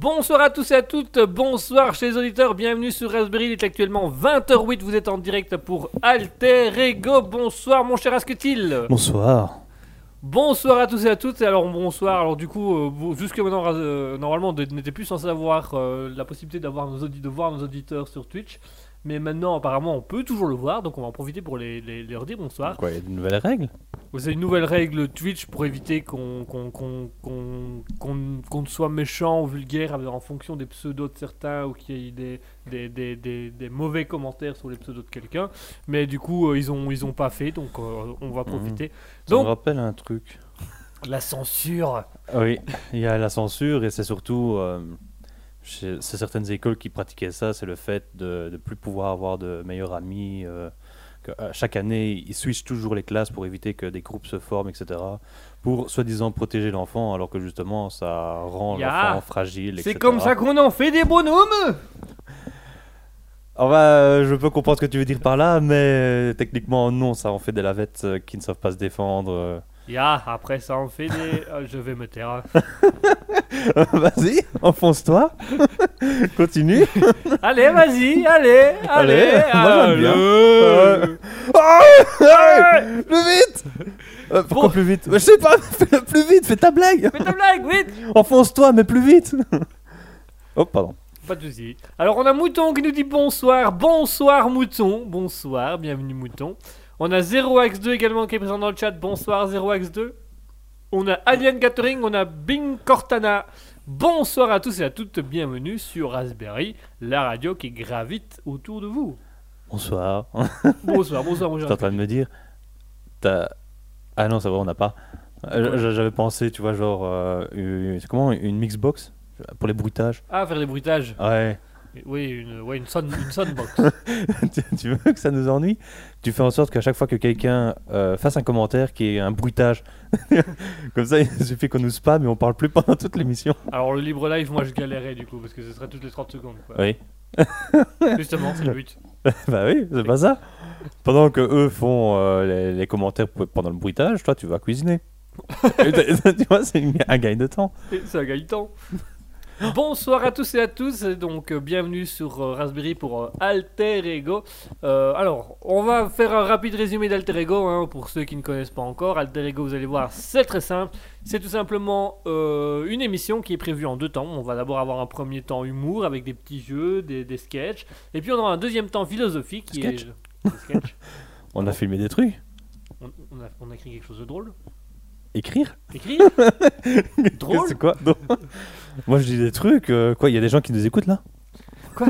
Bonsoir à tous et à toutes, bonsoir chez les auditeurs, bienvenue sur Raspberry, il est actuellement 20h08, vous êtes en direct pour Alter Ego, bonsoir mon cher Asketil. Bonsoir. Bonsoir à tous et à toutes, alors bonsoir, alors du coup, euh, jusque maintenant, euh, normalement, on n'était plus censé avoir euh, la possibilité d'avoir nos de voir nos auditeurs sur Twitch, mais maintenant apparemment on peut toujours le voir, donc on va en profiter pour les, les- leur dire bonsoir. Quoi, il y a de nouvelles règles C'est une nouvelle règle Twitch pour éviter qu'on qu'on qu'on- qu'on- qu'on- soit méchant ou vulgaire en fonction des pseudos de certains ou qu'il y ait des, des, des, des- des mauvais commentaires sur les pseudos de quelqu'un. Mais du coup, euh, ils ont ils ont pas fait, donc euh, on va profiter. Ça Donc- me rappelle un truc. La censure Oui, il y a la censure et c'est surtout euh, chez c'est certaines écoles qui pratiquaient ça, c'est le fait de ne plus pouvoir avoir de meilleurs amis. euh, que, euh, chaque année, ils switchent toujours les classes pour éviter que des groupes se forment, etc. Pour soi-disant protéger l'enfant, alors que justement ça rend l'enfant fragile. C'est comme ça qu'on en fait des bonhommes On va, euh, je peux comprendre ce que tu veux dire par là, mais euh, techniquement non, ça en fait des lavettes qui ne savent pas se défendre. Euh. Ya, après ça en fait des... Ah, je vais me taire. Vas-y, enfonce-toi. Continue. Allez, vas-y, allez, allez, Allez, moi, j'aime bien. allez. Oh, plus vite Euh, Pourquoi Bon. plus vite? Je sais pas, fais plus vite, fais ta blague Fais ta blague, vite Enfonce-toi, mais plus vite Oh, pardon. Pas de soucis. Alors on a Mouton qui nous dit bonsoir, bonsoir Mouton, bonsoir, bienvenue Mouton. On a 0x2 également qui est présent dans le chat, bonsoir 0x2. On a Alien Gathering, on a Bing Cortana. Bonsoir à tous et à toutes, bienvenue sur Raspberry, la radio qui gravite autour de vous. Bonsoir. Bonsoir, bonsoir J'étais cher. en train de me dire... T'as... Ah non, ça va, on n'a pas. Euh, J'avais pensé, tu vois, genre... euh, une- comment Une mixbox Pour les bruitages Ah, faire des bruitages. Ouais. Oui, une, ouais, une, son, une soundbox. tu, veux que ça nous ennuie? Tu fais en sorte qu'à chaque fois que quelqu'un euh, fasse un commentaire qui est un bruitage, comme ça il suffit qu'on nous spam et on parle plus pendant toute l'émission. Alors le libre live, moi je galérais du coup, parce que ce serait toutes les 30 secondes. quoi. Oui. Justement, c'est le but. bah oui, c'est pas ça. Pendant que eux font euh, les, les commentaires pendant le bruitage, toi tu vas cuisiner. Tu vois, c'est un gain de temps. Et ça gagne temps. Bonsoir à tous et à tous, donc euh, bienvenue sur euh, Raspberry pour euh, Alter Ego. Alors, on va faire un rapide résumé d'Alter Ego hein, pour ceux qui ne connaissent pas encore. Alter Ego, vous allez voir, c'est très simple. C'est tout simplement une émission qui est prévue en deux temps. On va d'abord avoir un premier temps humour avec des petits jeux, des, des sketchs, et puis on aura un deuxième temps philosophique qui Sketch est. Des sketchs. On a filmé des trucs. On, on a, on a écrit quelque chose de drôle. Écrire? Écrire? Drôle? C'est quoi? Moi je dis des trucs. euh, quoi, il y a des gens qui nous écoutent là Quoi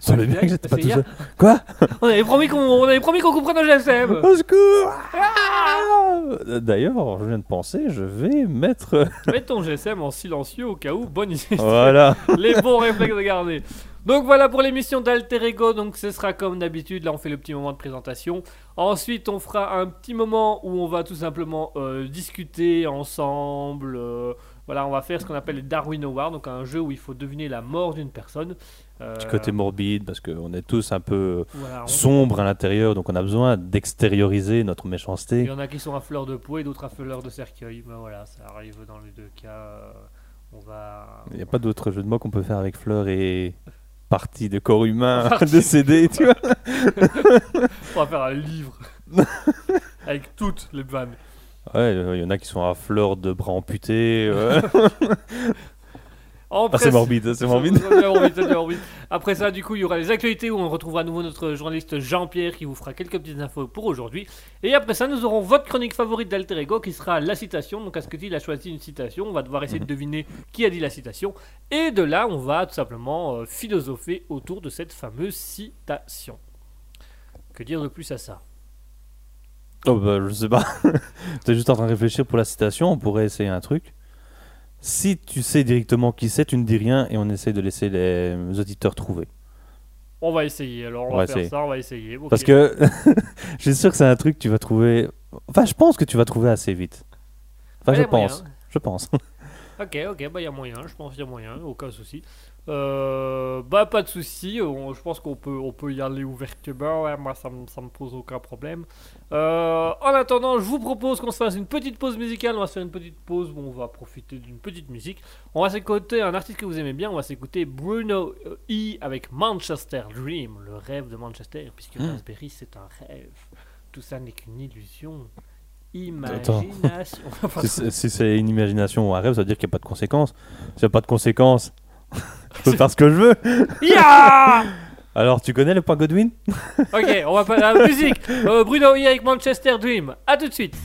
Ça bien que j'étais pas C'est tout hier. seul. Quoi On avait promis qu'on on avait promis qu'on comprenne le GSM. Au secours Ah D'ailleurs, je viens de penser, je vais mettre. Mets ton GSM en silencieux au cas où. Bonne idée. voilà. Les bons réflexes de garder. Donc voilà pour l'émission d'Alter Ego. Donc ce sera comme d'habitude. Là, on fait le petit moment de présentation. Ensuite, on fera un petit moment où on va tout simplement euh, discuter ensemble. euh, voilà, on va faire ce qu'on appelle les Darwin Awards. Donc un jeu où il faut deviner la mort d'une personne. Euh, Petit côté morbide, parce qu'on est tous un peu voilà, on- sombres à l'intérieur, donc on a besoin d'extérioriser notre Il méchanceté. y en a qui sont à fleur de peau et d'autres à fleur de cercueil. Ben voilà, ça arrive dans les deux cas. euh, on va. Il n'y a pas d'autre jeu de mots qu'on peut faire avec fleurs et partie de corps humain décédé, tu vois. On va faire un livre avec toutes les vannes. Ouais, il y en a qui sont à fleurs de bras amputés. euh. En Ah, c'est presse- morbide, c'est morbide. C'est bien morbide, c'est bien morbide. Après ça, du coup, il y aura les actualités où on retrouvera à nouveau notre journaliste Jean-Pierre qui vous fera quelques petites infos pour aujourd'hui. Et après ça, nous aurons votre chronique favorite d'Alter Ego qui sera la citation. Donc, Asketil a choisi une citation. On va devoir essayer de deviner qui a dit la citation. Et de là, on va tout simplement euh, philosopher autour de cette fameuse citation. Que dire de plus à ça? Oh, bah, je sais pas. T'es juste en train de réfléchir pour la citation, on pourrait essayer un truc. Si tu sais directement qui c'est, tu ne dis rien et on essaie de laisser les auditeurs trouver. On va essayer. Alors, on, va, va faire essayer. ça. On va essayer. Ok. Parce que je suis sûr que c'est un truc que tu vas trouver. Enfin, je pense que tu vas trouver assez vite. Enfin, je pense. Je pense. Ok, ok, bah il y a moyen, je pense qu'il y a moyen, aucun souci. Euh, bah pas de souci, je pense qu'on peut, on peut y aller ouvertement, ouais, moi ça me, ça me pose aucun problème. Euh, en attendant, je vous propose qu'on se fasse une petite pause musicale, on va se faire une petite pause où on va profiter d'une petite musique. On va s'écouter un artiste que vous aimez bien, on va s'écouter Bruno E avec Manchester Dream, le rêve de Manchester, puisque Hmm. Raspberry c'est un rêve. Tout ça n'est qu'une illusion. Imagination. Si c'est- si c'est une imagination ou un rêve, ça veut dire qu'il n'y a pas de conséquences. S'il n'y a pas de conséquences, je peux faire ce que je veux. Alors, tu connais le point Godwin? Ok, on va passer à la musique. Euh, Bruno E avec Manchester Dream. A tout de suite.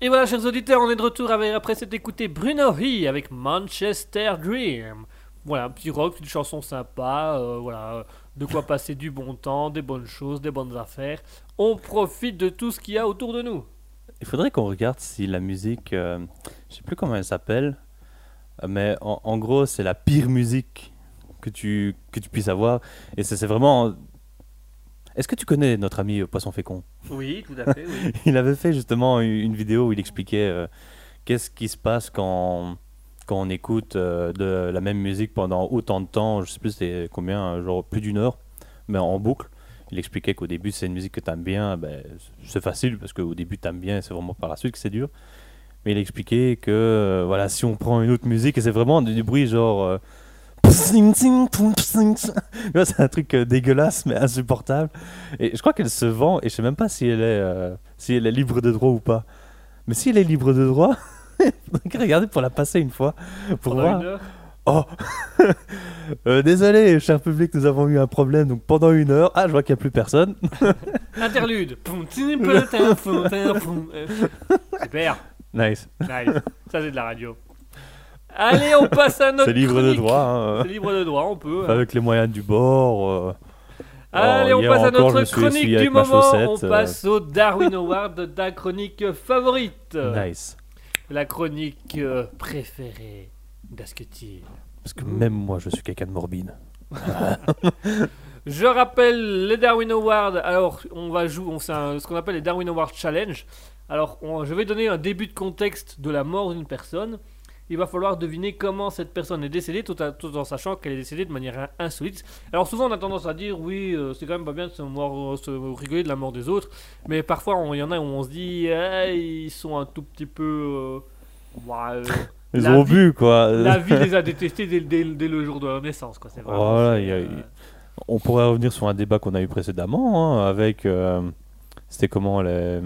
Et voilà, chers auditeurs, on est de retour avec, après s'être écouté Bruno He avec Manchester Dream. Voilà, un petit rock, une chanson sympa, euh, voilà, de quoi passer du bon temps, des bonnes choses, des bonnes affaires. On profite de tout ce qu'il y a autour de nous. il faudrait qu'on regarde si la musique, euh, je sais plus comment elle s'appelle, mais en, en gros, c'est la pire musique que tu, que tu puisses avoir. Et c'est vraiment. Est-ce que tu connais notre ami euh, Poisson Fécond? Oui, tout à fait. Oui. Il avait fait justement une vidéo où il expliquait euh, qu'est-ce qui se passe quand, quand on écoute euh, de la même musique pendant autant de temps. Je sais plus c'était combien, genre plus d'une heure, mais en boucle. Il expliquait qu'au début, c'est une musique que tu aimes bien, ben, c'est facile parce qu'au début, tu aimes bien, c'est vraiment par la suite que c'est dur. Mais il expliquait que euh, voilà, si on prend une autre musique, et c'est vraiment du, du bruit genre. C'est un truc euh, dégueulasse mais insupportable. Et je crois qu'elle se vend, et je sais même pas si elle est, euh, si elle est libre de droit ou pas. Mais si elle est libre de droit, regarder pour la passer une fois. Pour Pendant voir. une heure. Oh Euh, Désolé, cher public, nous avons eu un problème. Donc pendant une heure, ah, je vois qu'il n'y a plus personne. Interlude. Super. Nice. Nice. Ça, c'est de la radio. Allez, on passe à notre. C'est libre de chronique. droit. hein. C'est libre de droit, on peut. hein. Avec les moyens du bord. euh, Allez, Oh, on passe à encore, notre chronique du moment. on euh. passe au Darwin Award de ta chronique favorite. Nice. La chronique euh, préférée d'Asketil. Parce que même moi, je suis quelqu'un de morbide. Je rappelle les Darwin Awards. Alors, on va jouer, on, c'est un- ce qu'on appelle les Darwin Awards Challenge. Alors, on- je vais donner un début de contexte de la mort d'une personne. Il va falloir deviner comment cette personne est décédée, tout, à- tout en sachant qu'elle est décédée de manière in- insolite. Alors, souvent, on a tendance à dire, oui, euh, c'est quand même pas bien de se, mort- se rigoler de la mort des autres. Mais parfois, il y en a où on se dit, Ah, ils sont un tout petit peu. euh, euh, Ils ont vie- bu, quoi. la vie les a détestés dès, dès- dès le jour de leur naissance. Quoi. C'est vraiment, Voilà, y a- On pourrait revenir sur un débat qu'on a eu précédemment, hein, avec. C'était comment les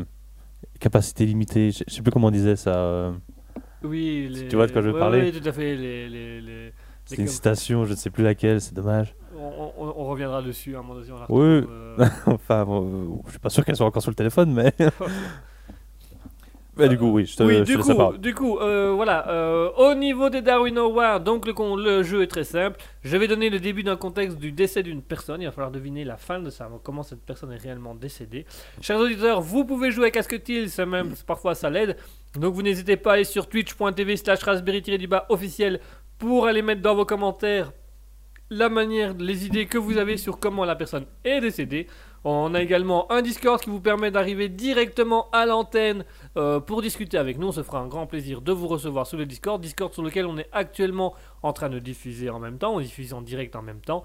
capacités limitées Je je sais plus comment on disait ça. Oui, les- tu vois de quoi je veux ouais, parler. Oui, tout à fait. Les, les, les- C'était les- une citation, je ne sais plus laquelle, c'est dommage. on, on- on reviendra dessus à un moment donné. on Oui. euh, enfin, bon, euh, je suis pas sûr qu'elle soit encore sur le téléphone, mais. mais du coup, oui, je te, oui, je du coup, du coup euh, voilà. euh, au niveau des Darwin Awards, donc le, con- le jeu est très simple. Je vais donner le début d'un contexte du décès d'une personne. Il va falloir deviner la fin de ça, comment cette personne est réellement décédée. Chers auditeurs, vous pouvez jouer Asketil, ça même parfois ça l'aide. Donc vous n'hésitez pas à aller sur twitch.tv slash raspberry-du-bas officiel pour aller mettre dans vos commentaires la manière, les idées que vous avez sur comment la personne est décédée. On a également un Discord qui vous permet d'arriver directement à l'antenne euh, pour discuter avec nous. On se fera un grand plaisir de vous recevoir sur le Discord. Discord sur lequel on est actuellement en train de diffuser en même temps. On diffuse en direct en même temps.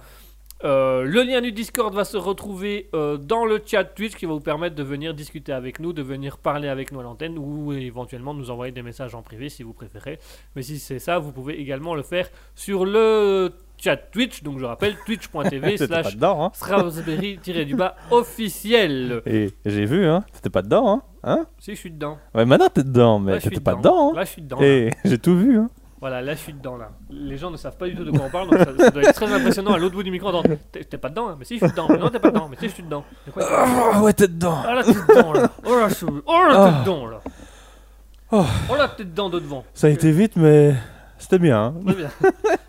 Euh, le lien du Discord va se retrouver euh, dans le chat Twitch qui va vous permettre de venir discuter avec nous, de venir parler avec nous à l'antenne ou éventuellement nous envoyer des messages en privé si vous préférez. Mais si c'est ça, vous pouvez également le faire sur le chat Twitch. Donc je rappelle twitch.tv slash hein Raspberry-du-bas officiel. Et j'ai vu, hein T'étais pas dedans, hein Hein Si je suis dedans. Ouais, maintenant t'es dedans, mais t'étais pas dedans, hein Là je suis dedans. Et j'ai tout vu, hein Voilà, là je suis dedans là. Les gens ne savent pas du tout de quoi on parle, donc ça, ça doit être très impressionnant à l'autre bout du micro. d'entendre, T'es t'es pas dedans, hein mais si je suis dedans. Mais non, t'es pas dedans, mais si je suis dedans. De quoi Ah ouais, t'es dedans Ah là t'es dedans là. Oh là, je- oh, là Ah. t'es dedans là. Oh. Oh là t'es dedans de devant. Ça a été vite, mais c'était bien, hein Très bien.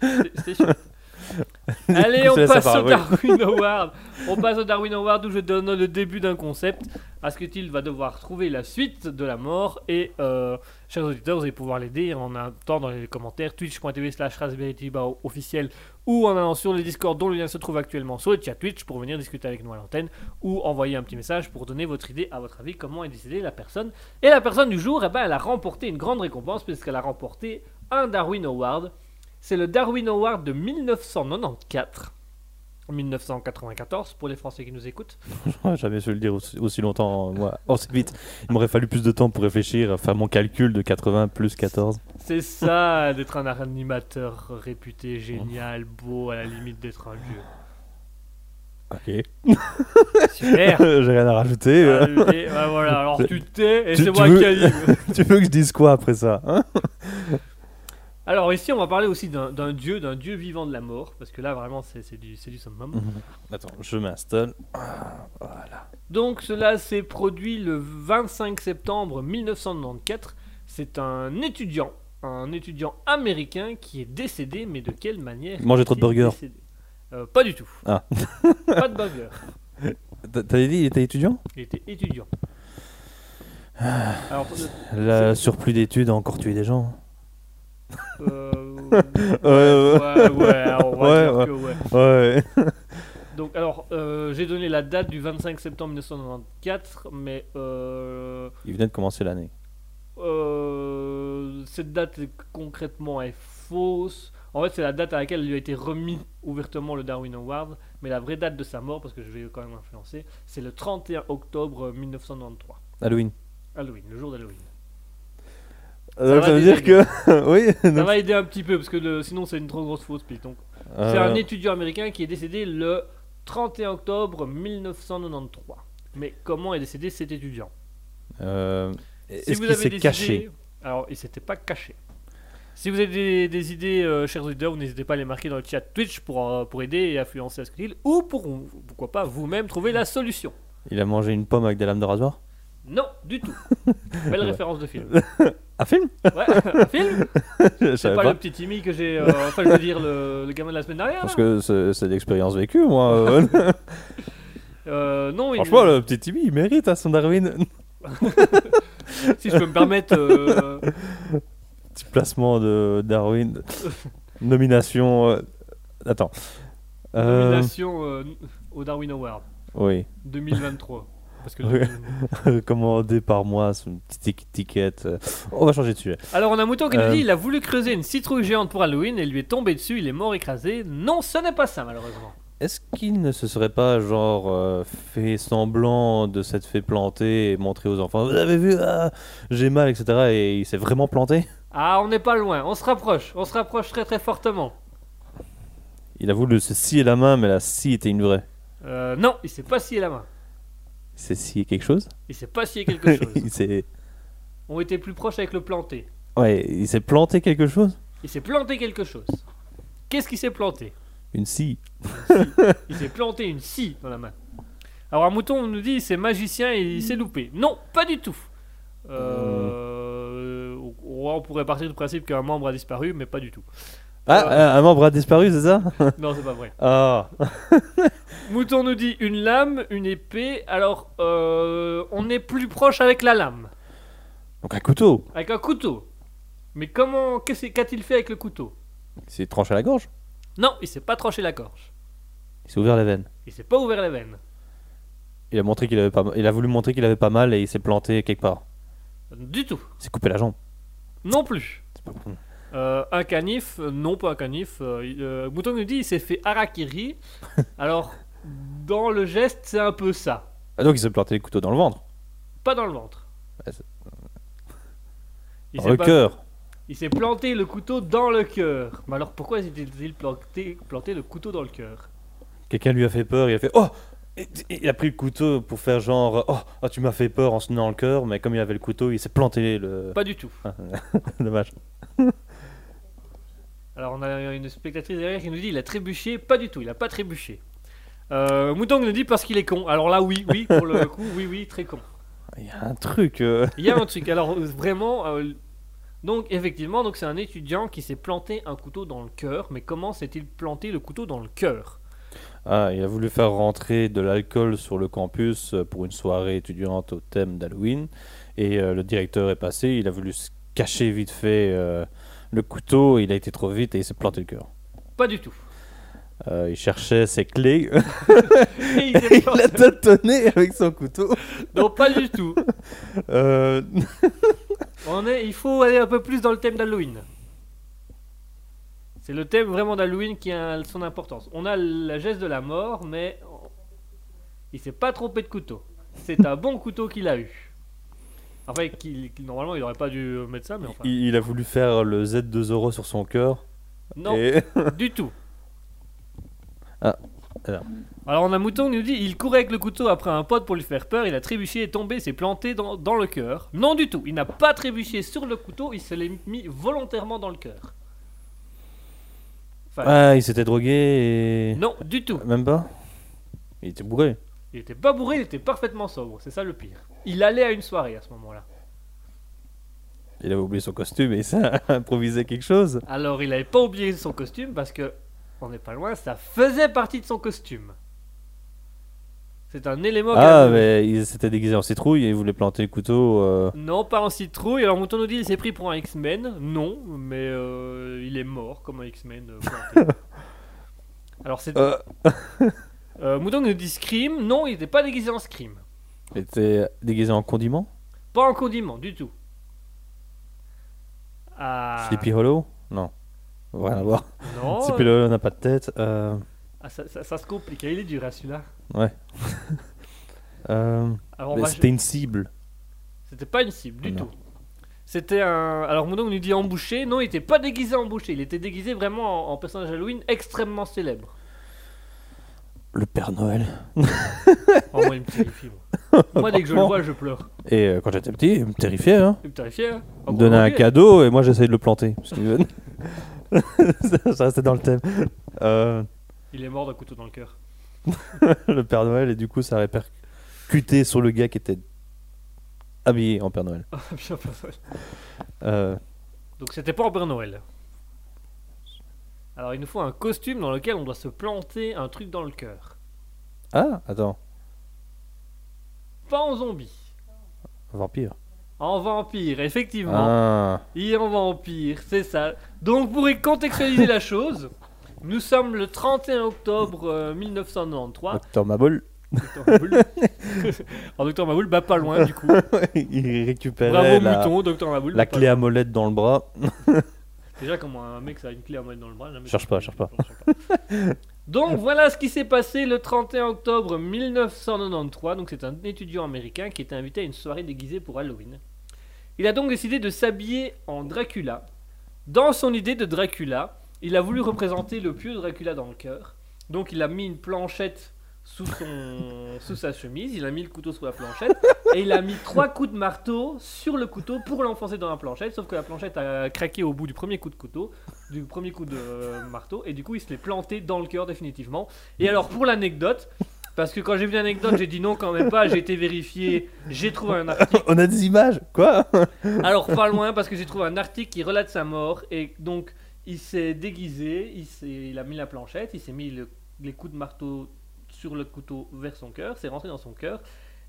C'était- C'était. Allez, on passe au oui. Darwin Award. On passe au Darwin Award où je donne le début d'un concept. Asketil va devoir trouver la suite de la mort. Et, euh, chers auditeurs, vous allez pouvoir l'aider en attendant dans les commentaires twitch.tv slash raspberry officiel ou en allant sur le Discord dont le lien se trouve actuellement sur le chat Twitch pour venir discuter avec nous à l'antenne ou envoyer un petit message pour donner votre idée à votre avis comment est décédée la personne. Et la personne du jour, eh ben, elle a remporté une grande récompense puisqu'elle a remporté un Darwin Award. C'est le Darwin Award de 1994. 1994 pour les Français qui nous écoutent. J'aurais jamais su le dire aussi, aussi longtemps, moi. C'est vite. Il m'aurait fallu plus de temps pour réfléchir, faire mon calcul de 80 plus 14. C'est ça d'être un animateur réputé, génial, beau, à la limite d'être un dieu. Ok. Super J'ai rien à rajouter. Ah, bah voilà, alors tu t'es et c'est moi veux- qui anime. tu veux que je dise quoi après ça hein? Alors ici, on va parler aussi d'un dieu, d'un dieu vivant de la mort, parce que là, vraiment, c'est du, du summum. Attends, je m'installe. Ah, Voilà. Donc cela s'est produit le 25 septembre 1994. C'est un étudiant, un étudiant américain qui est décédé, mais de quelle manière Manger trop de burgers. Euh, Pas du tout. Ah. pas de burger. T'a- T'avais dit il était étudiant? Il était étudiant. Alors, Le surplus d'études a encore tué des gens. Euh, ouais, ouais, on va Ouais, dire ouais. que ouais. ouais. Donc, alors, euh, j'ai donné la date du 25 septembre 1994, mais euh, Il venait de commencer l'année. euh, cette date concrètement est fausse. En fait, c'est la date à laquelle il lui a été remis ouvertement le Darwin Award, mais la vraie date de sa mort, parce que je vais quand même influencer, c'est le 31 octobre 1993. Halloween. Halloween, le jour d'Halloween. Euh, va ça veut dire que. oui. Ça va aider un petit peu, parce que le- sinon c'est une trop grosse fausse piste. Donc, c'est Euh, un étudiant américain qui est décédé le 31 octobre 1993. Mais comment est décédé cet étudiant? Euh, Est-ce qu'il s'est caché? Alors, il s'était pas caché. Si vous avez des, des idées, euh, chers auditeurs, n'hésitez pas à les marquer dans le chat Twitch pour, euh, pour aider et influencer à ce qu'il ou pour, pourquoi pas, vous-même trouver la solution. Il a mangé une pomme avec des lames de rasoir? Non, du tout. Belle référence de film. Un film Ouais, un film C'est pas, pas. le petit Timmy que j'ai. euh, enfin, je veux dire, le, le gamin de la semaine dernière. Parce que c'est l'expérience vécue, moi. euh. Euh, non, il- Franchement, le petit Timmy, il mérite à son Darwin. si je peux me permettre. euh, Petit placement de Darwin. Nomination. euh, Attends. Nomination au Darwin Award Oui. 2023. Parce que. Commandé par moi, sur une petite étiquette. euh. On va changer de sujet. Alors on a Mouton qui nous Euh. dit il a voulu creuser une citrouille géante pour Halloween et lui est tombé dessus, il est mort écrasé. Non, ce n'est pas ça malheureusement. Est-ce qu'il ne se serait pas, genre, euh, fait semblant de s'être fait planter et montrer aux enfants Vous avez vu, ah, j'ai mal, etc. Et il s'est vraiment planté? Ah, on n'est pas loin, on se rapproche, on se rapproche très très fortement. Il a voulu se scier la main, mais la scie était une vraie. Euh, non, il s'est pas scié la main. Il s'est scié quelque chose Il s'est pas scié quelque chose. Il s'est. on était plus proche avec le planté. Ouais, il s'est planté quelque chose Il s'est planté quelque chose. Qu'est-ce qui s'est planté? Une scie. Il s'est planté une scie dans la main. Alors un mouton nous dit c'est magicien et il s'est loupé. Non, pas du tout. Euh, on- on pourrait partir du principe qu'un membre a disparu, mais pas du tout. Ah, Euh. un membre a disparu, c'est ça? Non, c'est pas vrai. Ah Mouton nous dit une lame, une épée. Alors, euh, on est plus proche avec la lame, Donc un couteau avec un couteau. Mais comment, qu'a-t-il fait avec le couteau? Il s'est tranché la gorge? Non, il s'est pas tranché la gorge. Il s'est ouvert les veines. Il s'est pas ouvert les veines. Il a, montré qu'il avait pas... il a voulu montrer qu'il avait pas mal et il s'est planté quelque part. Du tout. Il s'est coupé la jambe. Non plus. C'est pas con. Euh, un canif, euh, non pas un canif. euh, il- euh, Mouton nous dit il s'est fait harakiri. Alors, dans le geste, c'est un peu ça. Ah, donc il s'est planté le couteau dans le ventre. Pas dans le ventre. Ouais, Il Dans le pas- cœur. Il s'est planté le couteau dans le cœur. Mais alors pourquoi s'est-il planté, planté le couteau dans le cœur? Quelqu'un lui a fait peur, il a fait Oh Il a pris le couteau pour faire genre Oh, oh, tu m'as fait peur en se tenant le cœur, mais comme il avait le couteau, il s'est planté le. Pas du tout. Dommage. Alors on a une spectatrice derrière qui nous dit il a trébuché. Pas du tout, il a pas trébuché. Euh, Mouton nous dit parce qu'il est con. Alors là oui, oui, pour le coup, oui, oui, très con. Il y a un truc. euh, Il y a un truc. Alors vraiment, euh, donc effectivement, donc c'est un étudiant qui s'est planté un couteau dans le cœur. Mais comment s'est-il planté le couteau dans le cœur? Ah, il a voulu faire rentrer de l'alcool sur le campus euh, pour une soirée étudiante au thème d'Halloween. Et le directeur est passé, il a voulu se cacher vite fait le couteau, il a été trop vite et il s'est planté le cœur. Pas du tout. Euh, il cherchait ses clés. Et il s'est il a tâtonné avec son couteau. Non, pas du tout. Euh, On est, il faut aller un peu plus dans le thème d'Halloween. C'est le thème vraiment d'Halloween qui a son importance. On a la geste de la mort, mais il s'est pas trompé de couteau. C'est un bon couteau qu'il a eu. Enfin, qu'il- qu'il- normalement, il aurait pas dû mettre ça, mais enfin. il, il a voulu faire le Z de Zoro sur son cœur. Non, Et... du tout. Ah, alors. Alors, on a Mouton qui nous dit il courait avec le couteau après un pote pour lui faire peur, il a trébuché, est tombé, s'est planté dans, dans le cœur. Non, du tout. Il n'a pas trébuché sur le couteau, il se l'est mis volontairement dans le cœur. Enfin, Ah, il s'était drogué et... non, du tout. Même pas? Il était bourré. Il était pas bourré, il était parfaitement sobre, c'est ça le pire. Il allait à une soirée à ce moment-là. Il avait oublié son costume et ça a improvisé quelque chose. Alors il avait pas oublié son costume parce que, on n'est pas loin, ça faisait partie de son costume. C'est un élément. Ah, mais il s'était déguisé en citrouille et il voulait planter le couteau. euh, Non, pas en citrouille. Alors Mouton nous dit il s'est pris pour un X-Men. Non, mais euh, il est mort comme un X-Men. euh. Alors c'est. Mouton nous dit Scream. Non, il n'était pas déguisé en Scream. Il était déguisé en condiment? Pas en condiment du tout. Ah. Sleepy Hollow? Non. Rien à voir. Non. Sleepy euh, Hollow n'a pas de tête. euh, ah, ça, ça- ça se complique. Il est dur à celui-là. euh, Alors on mais va- C'était une cible. C'était pas une cible du Non. tout. C'était un. Alors Moudon nous dit embouché. Non, il était pas déguisé en boucher. Il était déguisé vraiment en, en personnage Halloween extrêmement célèbre. Le Père Noël. Oh, moi, il me terrifie. Moi, Moi, dès que je le vois, je pleure. Et euh, quand j'étais petit, il me terrifiait. Hein. Il me terrifiait. Hein Il me donnait un cadeau et moi j'essayais de le planter. Parce que- ça, restait dans le thème. Euh, Il est mort d'un couteau dans le cœur. le Père Noël et du coup ça a répercuté sur le gars qui était habillé en Père Noël. Ah, bien. Euh, Donc c'était pas en Père Noël. Alors il nous faut un costume dans lequel on doit se planter un truc dans le cœur. Ah, attends, Pas en zombie. vampire. En vampire, effectivement. Ah, est en vampire, c'est ça. Donc pour y contextualiser la chose, nous sommes le 31 octobre euh, 1993. Docteur Maboul. Docteur Maboul. Alors Docteur Maboul, bah pas loin du coup. il récupérait Bravo la, mouton, Docteur Maboul. la bah, clé à molette dans le bras. Déjà comment un mec ça a une clé à molette dans le bras. Cherche pas, cherche pas. Donc voilà ce qui s'est passé le 31 octobre 1993. Donc c'est un étudiant américain qui était invité à une soirée déguisée pour Halloween. Il a donc décidé de s'habiller en Dracula. Dans son idée de Dracula, il a voulu représenter le pieux Dracula dans le cœur. Donc il a mis une planchette sous, son, sous sa chemise, il a mis le couteau sous la planchette et il a mis trois coups de marteau sur le couteau pour l'enfoncer dans la planchette. Sauf que la planchette a craqué au bout du premier coup de couteau, du premier coup de euh, marteau et du coup il se l'est planté dans le cœur définitivement. Et alors pour l'anecdote, parce que quand j'ai vu l'anecdote, j'ai dit non quand même pas, j'ai été vérifié, j'ai trouvé un article. On a des images Quoi Alors pas loin parce que j'ai trouvé un article qui relate sa mort et donc il s'est déguisé, il, s'est- il a mis la planchette, il s'est mis le- les coups de marteau sur le couteau vers son cœur, c'est rentré dans son cœur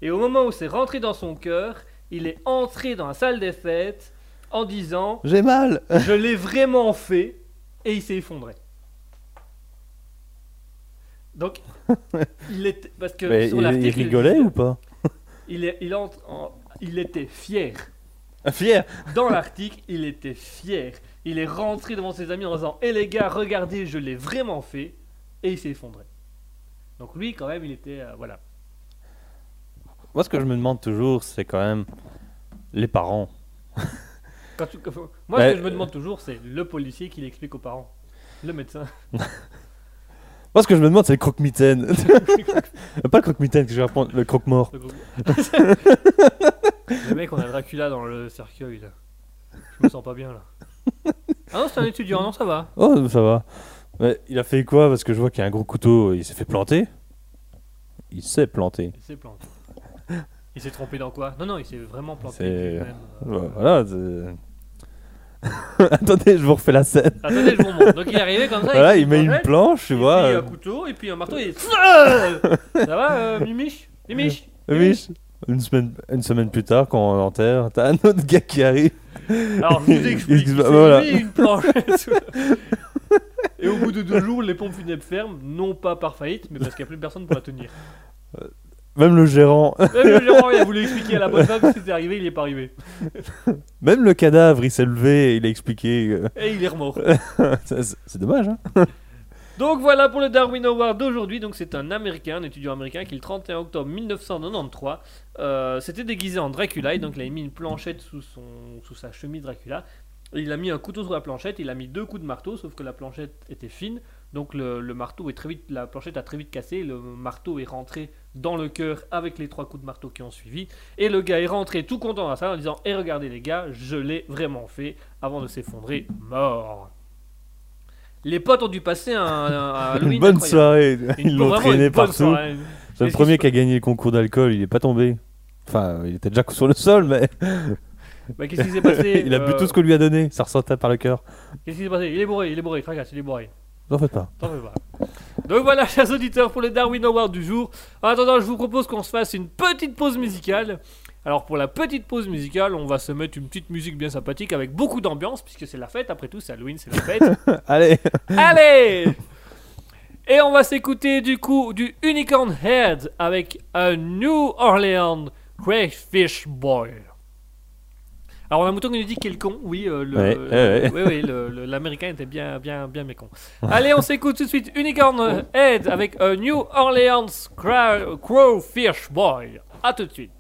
et au moment où c'est rentré dans son cœur, il est entré dans la salle des fêtes en disant J'ai mal je l'ai vraiment fait et il s'est effondré. Donc il était parce que Mais sur il, rigolait ou pas? Il, est, il entre en- il était fier. Fier Dans l'article, il était fier. Il est rentré devant ses amis en disant Eh les gars, regardez, je l'ai vraiment fait. Et il s'est effondré. Donc lui, quand même, il était. euh, voilà. Moi, ce que je me demande toujours, c'est quand même les parents. Quand tu- quand- Moi, Ouais, ce que je me demande toujours, c'est le policier qui l'explique aux parents. Le médecin. Moi, ce que je me demande, c'est le croque-mitaine. pas le croque-mitaine que je vais apprendre, le croque-mort. Le, Le mec, on a Dracula dans le cercueil. Là. Je me sens pas bien là. Ah non, c'est un étudiant, non, ça va. Oh, ça va. Mais il a fait quoi Parce que je vois qu'il y a un gros couteau, il s'est fait planter. Il s'est planté. Il s'est planté. Il s'est trompé dans quoi Non, non, il s'est vraiment planté. Lui-même, euh. Voilà. c'est- Attendez, je vous refais la scène. Attendez, je vous remonte. Donc il est arrivé comme ça. Voilà, il met une planche, tu et vois. puis euh, un couteau, et puis un marteau, et. ça va, euh, Mimiche Mimiche Oui, une semaine, une semaine plus tard, quand on enterre, t'as un autre gars qui arrive. Alors je vous explique. Voilà. mis une planchette. Et au bout de deux jours, les pompes funèbres ferment, non pas par faillite, mais parce qu'il n'y a plus personne pour la tenir. Même le gérant, Même le gérant, il a voulu expliquer à la bonne femme ce qui arrivé, il n'est pas arrivé. même le cadavre, il s'est levé et il a expliqué. euh, Et il est remort. ça, c'est dommage, hein. Donc voilà pour le Darwin Award d'aujourd'hui. Donc c'est un américain, un étudiant américain qui le 31 octobre 1993 euh, s'était déguisé en Dracula et donc il a mis une planchette sous, son, sous sa chemise Dracula. Il a mis un couteau sur la planchette, il a mis deux coups de marteau, sauf que la planchette était fine, donc le, le marteau est très vite, la planchette a très vite cassé, le marteau est rentré dans le cœur avec les trois coups de marteau qui ont suivi, et le gars est rentré tout content dans la salle en disant "Et regardez les gars, je l'ai vraiment fait", avant de s'effondrer mort. Les potes ont dû passer un, un Halloween Une bonne incroyable. soirée. Ils l'ont traîné partout. C'est le premier qui qui a gagné le concours d'alcool, il est pas tombé. Enfin, il était déjà sur le sol, mais Bah, Qu'est-ce qui s'est passé il a bu tout ce qu'on lui a donné. Ça ressortait par le cœur. Qu'est-ce qui s'est passé? Il est bourré, il est bourré, tracasse, il est bourré. N'en faites pas. T'en fais pas. Donc voilà, chers auditeurs, pour le Darwin Award du jour. En attendant, je vous propose qu'on se fasse une petite pause musicale. Alors pour la petite pause musicale, on va se mettre une petite musique bien sympathique avec beaucoup d'ambiance, puisque c'est la fête, après tout, c'est Halloween, c'est la fête. Allez Allez Et on va s'écouter du coup du Unicorn Head avec un New Orleans Crayfish Boy. Alors on a un mouton qui nous dit quel con, oui, euh, le, Ouais, ouais, ouais. oui, oui, le- le- l'américain était bien, bien, bien mécon. Allez, on s'écoute tout de suite Unicorn Head avec un New Orleans Cra- Crowfish Boy. A tout de suite.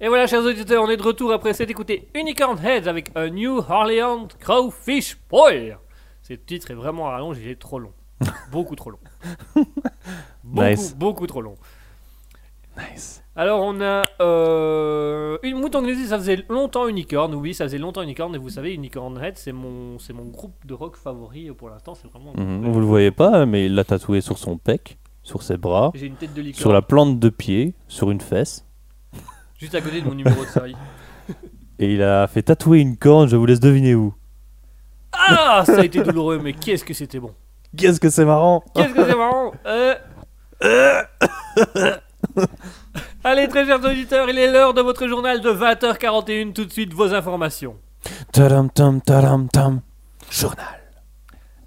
Et voilà, chers auditeurs, on est de retour après s'être écouté Unicorn Heads avec un New Orleans Crowfish Boil. Ce titre est vraiment rallonge, il est trop long. Beaucoup trop long. Beaucoup, Nice. beaucoup trop long. Nice. Alors on a euh, une mouton dit ça faisait longtemps Unicorn. Oui, ça faisait longtemps Unicorn. Et vous savez, Unicorn Head, c'est mon, c'est mon groupe de rock favori pour l'instant. C'est vraiment. Mhm. Vous le voyez pas, mais il l'a tatoué sur son pec, sur ses bras, J'ai une tête de licorne sur la plante de pied, sur une fesse. Juste à côté de mon numéro de série. Et il a fait tatouer une corne, je vous laisse deviner où. Ah, ça a été douloureux, mais qu'est-ce que c'était bon. Qu'est-ce que c'est marrant Qu'est-ce que c'est marrant Euh. Allez, très chers auditeurs, il est l'heure de votre journal de 20h41. Tout de suite, vos informations. Tadam tam tadam tam. Journal.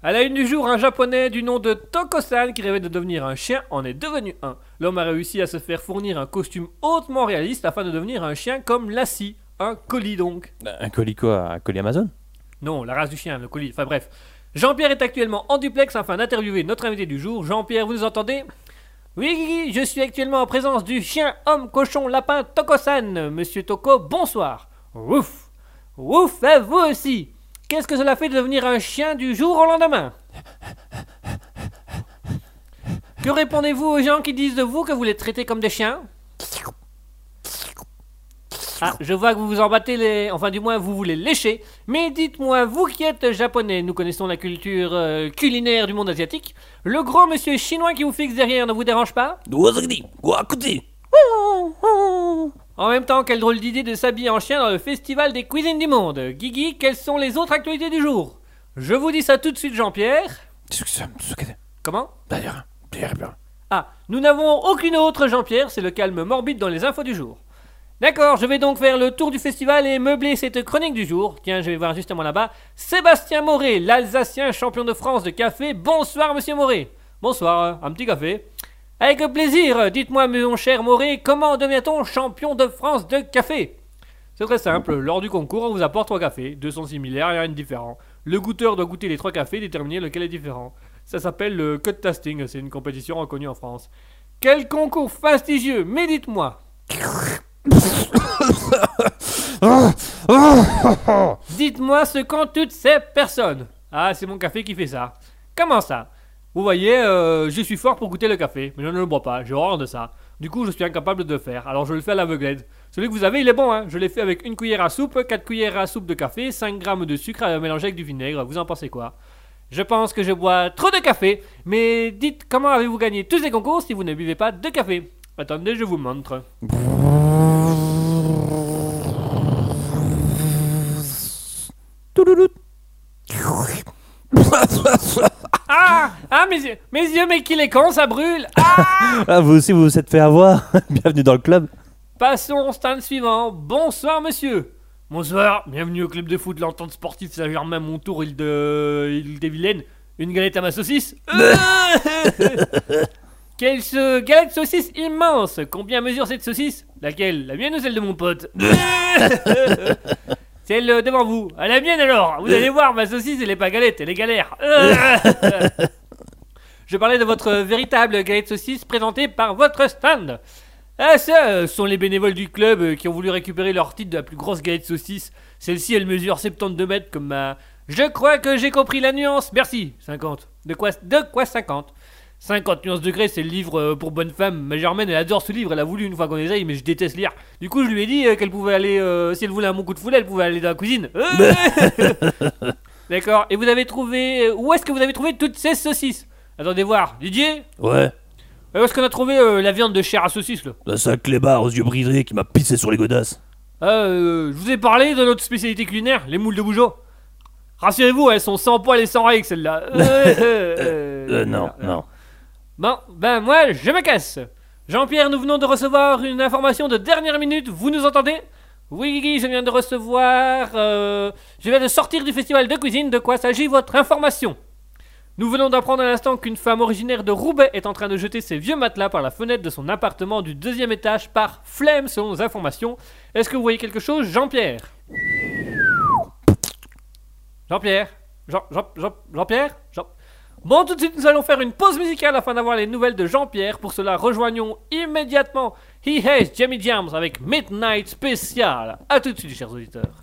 À la une du jour, un japonais du nom de Toko-san qui rêvait de devenir un chien en est devenu un. L'homme a réussi à se faire fournir un costume hautement réaliste afin de devenir un chien comme Lassie. Un colis donc. Un colis quoi? Un colis Amazon? Non, la race du chien, le colis. Enfin bref. Jean-Pierre est actuellement en duplex afin d'interviewer notre invité du jour. Jean-Pierre, vous nous entendez? Oui, Guigui, je suis actuellement en présence du chien, homme, cochon, lapin Toko-san. Monsieur Toko, bonsoir. Ouf Ouf, et vous aussi Qu'est-ce que cela fait de devenir un chien du jour au lendemain? Que répondez-vous aux gens qui disent de vous que vous les traitez comme des chiens? Ah, je vois que vous vous en battez les... Enfin, du moins, vous vous les léchez. Mais dites-moi, vous qui êtes japonais, nous connaissons la culture euh, culinaire du monde asiatique, le gros monsieur chinois qui vous fixe derrière ne vous dérange pas? En même temps, quelle drôle d'idée de s'habiller en chien dans le festival des cuisines du monde. Guigui, quelles sont les autres actualités du jour? Je vous dis ça tout de suite, Jean-Pierre. Comment? Ah, nous n'avons aucune autre, Jean-Pierre, c'est le calme morbide dans les infos du jour. D'accord, je vais donc faire le tour du festival et meubler cette chronique du jour. Tiens, je vais voir justement là-bas. Sébastien Moret, l'Alsacien champion de France de café. Bonsoir, monsieur Moret. Bonsoir, un petit café. Avec plaisir, dites-moi, mon cher Moret, comment devient-on champion de France de café? C'est très simple, lors du concours, on vous apporte trois cafés. Deux sont similaires, il y en a un différent. Le goûteur doit goûter les trois cafés et déterminer lequel est différent. Ça s'appelle le code tasting, c'est une compétition reconnue en France. Quel concours fastidieux, mais dites-moi Dites-moi ce qu'ont toutes ces personnes. Ah, c'est mon café qui fait ça. Comment ça? Vous voyez, euh, je suis fort pour goûter le café, mais je ne le bois pas, j'ai horreur de ça. Du coup, je suis incapable de le faire, alors je le fais à l'aveuglette. Celui que vous avez, il est bon, hein. Je l'ai fait avec une cuillère à soupe, 4 cuillères à soupe de café, 5 grammes de sucre à mélanger avec du vinaigre. Vous en pensez quoi? Je pense que je bois trop de café, mais dites comment avez-vous gagné tous ces concours si vous ne buvez pas de café Attendez, je vous montre. Ah Ah, mes yeux, mes yeux, mais qu'il est con, ça brûle Ah Ah, vous aussi, vous vous êtes fait avoir Bienvenue dans le club. Passons au stand suivant. Bonsoir, monsieur. Bonsoir, bienvenue au club de foot, l'entente sportive Saint-Germain, mon tour, île de. île des Vilaines. Une galette à ma saucisse Euh Quelle ce... galette saucisse immense Combien mesure cette saucisse? Laquelle? La mienne ou celle de mon pote? Celle devant vous. À la mienne alors Vous allez voir, ma saucisse, elle est pas galette, elle est galère. Je parlais de votre véritable galette saucisse présentée par votre stand. Ah ça, euh, ce sont les bénévoles du club euh, qui ont voulu récupérer leur titre de la plus grosse galette saucisse. Celle-ci, elle mesure 72 mètres comme ma... Je crois que j'ai compris la nuance. Merci. 50. De quoi, de quoi 50 50 nuances degrés, c'est le livre euh, pour bonne femme. Ma Germaine, elle adore ce livre. Elle a voulu une fois qu'on essaye, mais je déteste lire. Du coup, je lui ai dit qu'elle pouvait aller... euh, si elle voulait un bon coup de foulée, elle pouvait aller dans la cuisine. D'accord. Et vous avez trouvé... Où est-ce que vous avez trouvé toutes ces saucisses? Attendez voir. Didier? Ouais, Où est-ce qu'on a trouvé euh, la viande de chair à saucisse, là un clébard aux yeux brisés qui m'a pissé sur les godasses. Ah, euh, je vous ai parlé de notre spécialité culinaire, les moules de Bougeot. Rassurez-vous, elles sont sans poils et sans règles, celles-là. Euh, euh, Euh, non, non. Bon, ben moi, je me casse. Jean-Pierre, nous venons de recevoir une information de dernière minute. Vous nous entendez? Oui, Guigui, je viens de recevoir... euh, je viens de sortir du festival de cuisine. De quoi s'agit votre information? Nous venons d'apprendre à l'instant qu'une femme originaire de Roubaix est en train de jeter ses vieux matelas par la fenêtre de son appartement du deuxième étage par flemme, selon nos informations. Est-ce que vous voyez quelque chose, Jean-Pierre? Jean-Pierre? Jean, Jean, Jean, Jean-Pierre? Jean... Bon, tout de suite, nous allons faire une pause musicale afin d'avoir les nouvelles de Jean-Pierre. Pour cela, rejoignons immédiatement He Hates Jamie Jams avec Midnight Special. A tout de suite, chers auditeurs.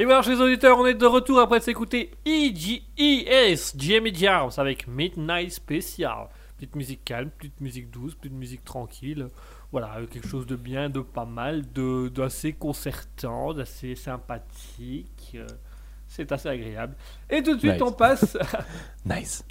Et voilà, chers auditeurs, on est de retour après s'écouter EGES, Jamie Jarms avec Midnight Special. Petite musique calme, petite musique douce, petite musique tranquille. Voilà, quelque chose de bien, de pas mal, de d'assez concertant, d'assez sympathique. euh, C'est assez agréable. Et tout de suite, Nice. on passe. Nice.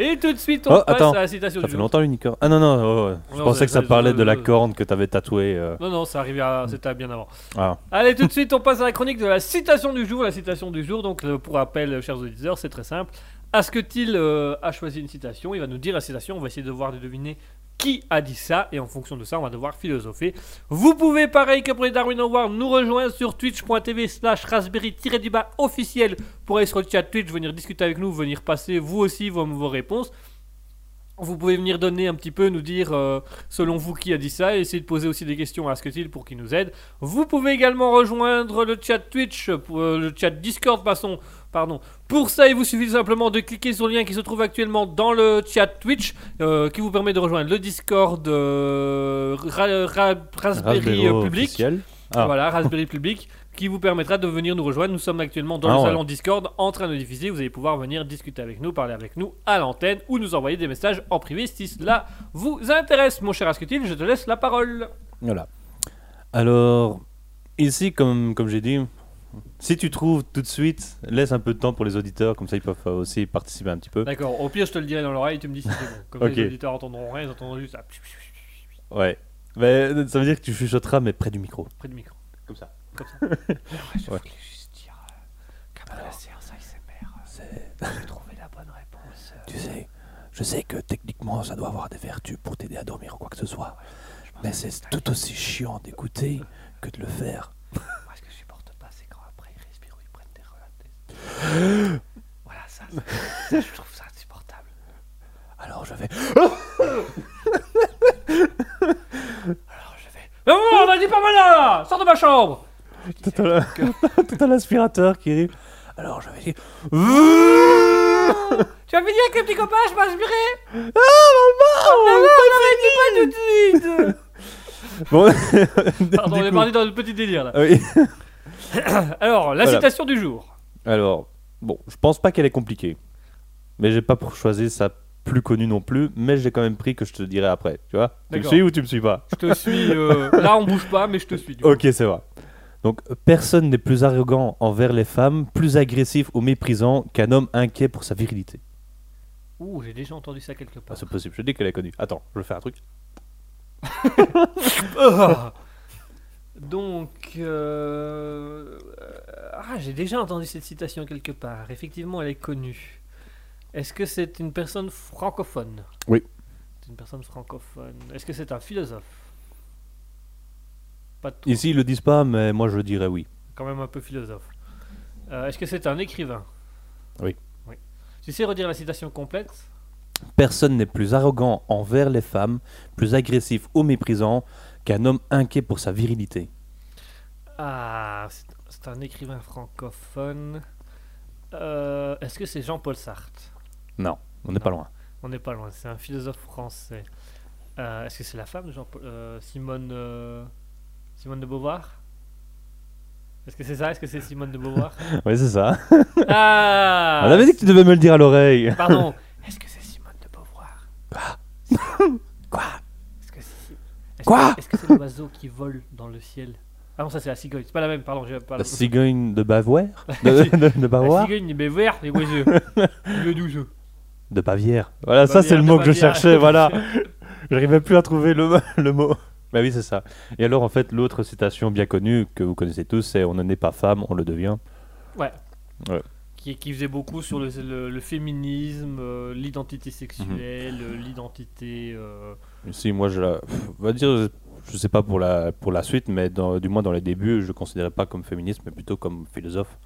Et tout de suite, on Oh, passe attends. à la citation Ça du fait jour. longtemps l'unicorne. Ah non, non, oh, oh. je Non, pensais que ça parlait de la corne que t'avais tatouée. euh. Non, non, ça arrivait à... c'était bien avant. Ah. Allez, tout de suite, on passe à la chronique de la citation du jour. La citation du jour, donc euh, pour rappel, euh, chers auditeurs, c'est très simple. Asketil euh, a choisi une citation, il va nous dire la citation, on va essayer de voir de deviner qui a dit ça, et en fonction de ça, on va devoir philosopher. Vous pouvez, pareil que pour les Darwin Awards, nous rejoindre sur twitch.tv slash raspberry-du-bas officiel pour aller sur le chat Twitch, venir discuter avec nous, venir passer vous aussi vos réponses. Vous pouvez venir donner un petit peu, nous dire euh, selon vous qui a dit ça, et essayer de poser aussi des questions à Asketil pour qu'il nous aide. Vous pouvez également rejoindre le chat Twitch, pour, euh, le chat Discord, passons, pardon. Pour ça, il vous suffit simplement de cliquer sur le lien qui se trouve actuellement dans le chat Twitch, euh, qui vous permet de rejoindre le Discord Ra- Ra- Raspberry Public. Ah. Voilà, Raspberry Public, qui vous permettra de venir nous rejoindre. Nous sommes actuellement dans Ah le ouais. salon Discord en train de diffuser. Vous allez pouvoir venir discuter avec nous, parler avec nous à l'antenne ou nous envoyer des messages en privé si cela vous intéresse. Mon cher Asketil, je te laisse la parole. Voilà. Alors, ici, comme, comme j'ai dit, si tu trouves tout de suite, laisse un peu de temps pour les auditeurs, comme ça ils peuvent euh, aussi participer un petit peu. D'accord, au pire, je te le dirai dans l'oreille, tu me dis si c'est bon. Comme ça, les auditeurs entendront rien, ils entendront juste ça. Ouais. Mais ça veut dire que tu chuchoteras, mais près du micro. Près du micro. Comme ça. Comme ça. je Ouais. voulais juste dire qu'après la séance ASMR, j'ai trouvé la bonne réponse. euh, Tu sais, je sais que techniquement ça doit avoir des vertus pour t'aider à dormir ou quoi que ce soit. Mais c'est tout aussi chiant d'écouter que de le faire. Moi, ce que je supporte pas, c'est quand après ils respirent ou ils prennent des relatés. voilà, ça, ça, je trouve ça insupportable. Alors je vais. Alors je vais. Mais bon, on a dit pas mal là Sors de ma chambre Tout à tout à l'aspirateur qui arrive. Alors je vais dire. Tu as fini avec le petit copain, je m'inspirais Bon. Pardon, Du on est parti dans le petit délire là. Ah oui. Alors, la Voilà. citation du jour. Alors, bon, je pense pas qu'elle est compliquée. Mais j'ai pas pour choisir sa plus connue non plus, mais j'ai quand même pris que je te dirai après. Tu vois Tu me D'accord. suis ou tu me suis pas? Je te suis. euh, Là, on bouge pas, mais je te suis. du coup. Ok, c'est vrai. Donc, personne n'est plus arrogant envers les femmes, plus agressif ou méprisant qu'un homme inquiet pour sa virilité. Ouh, j'ai déjà entendu ça quelque Ah, part. c'est possible, je dis qu'elle est connue. Attends, je vais faire un truc. Ah. Donc, euh, ah, j'ai déjà entendu cette citation quelque part. Effectivement, elle est connue. Est-ce que c'est une personne francophone? Oui. C'est une personne francophone. Est-ce que c'est un philosophe? Pas de tout. Ici, ils le disent pas, mais moi je dirais oui. Quand même un peu philosophe. Euh, Est-ce que c'est un écrivain? Oui. Oui. Tu sais redire la citation complète? Personne n'est plus arrogant envers les femmes, plus agressif ou méprisant qu'un homme inquiet pour sa virilité. Ah, c'est- un écrivain francophone. Euh, Est-ce que c'est Jean-Paul Sartre? Non, on n'est pas loin. On n'est pas loin, c'est un philosophe français. Euh, Est-ce que c'est la femme de Jean-Paul? Simone, Simone de Beauvoir? Est-ce que c'est ça? Est-ce que c'est Simone de Beauvoir? Oui, c'est ça. Ah on avait dit que tu devais me le dire à l'oreille. Pardon. Est-ce que c'est Simone de Beauvoir? Quoi? Est-ce que c'est Quoi? Est-ce que c'est l'oiseau qui vole dans le ciel? Ah non, ça c'est la cigogne. C'est pas la même, pardon. pas La cigogne de Bavière? De, de, de La Bavière cigogne, est vert, les oiseaux. Le douze. De Bavière. Voilà, ça c'est le de mot que je cherchais, voilà. J'arrivais plus à trouver le, le mot. Bah oui, c'est ça. Et alors, en fait, l'autre citation bien connue que vous connaissez tous, c'est On ne naît pas femme, on le devient. Ouais. Ouais. Qui, qui faisait beaucoup sur le, le- le féminisme, euh, l'identité sexuelle, Mhm. euh, l'identité. euh, Si, moi, je la. On va dire, je sais pas pour la, pour la suite, mais dans- du moins dans les débuts, je ne considérais pas comme féministe, mais plutôt comme philosophe.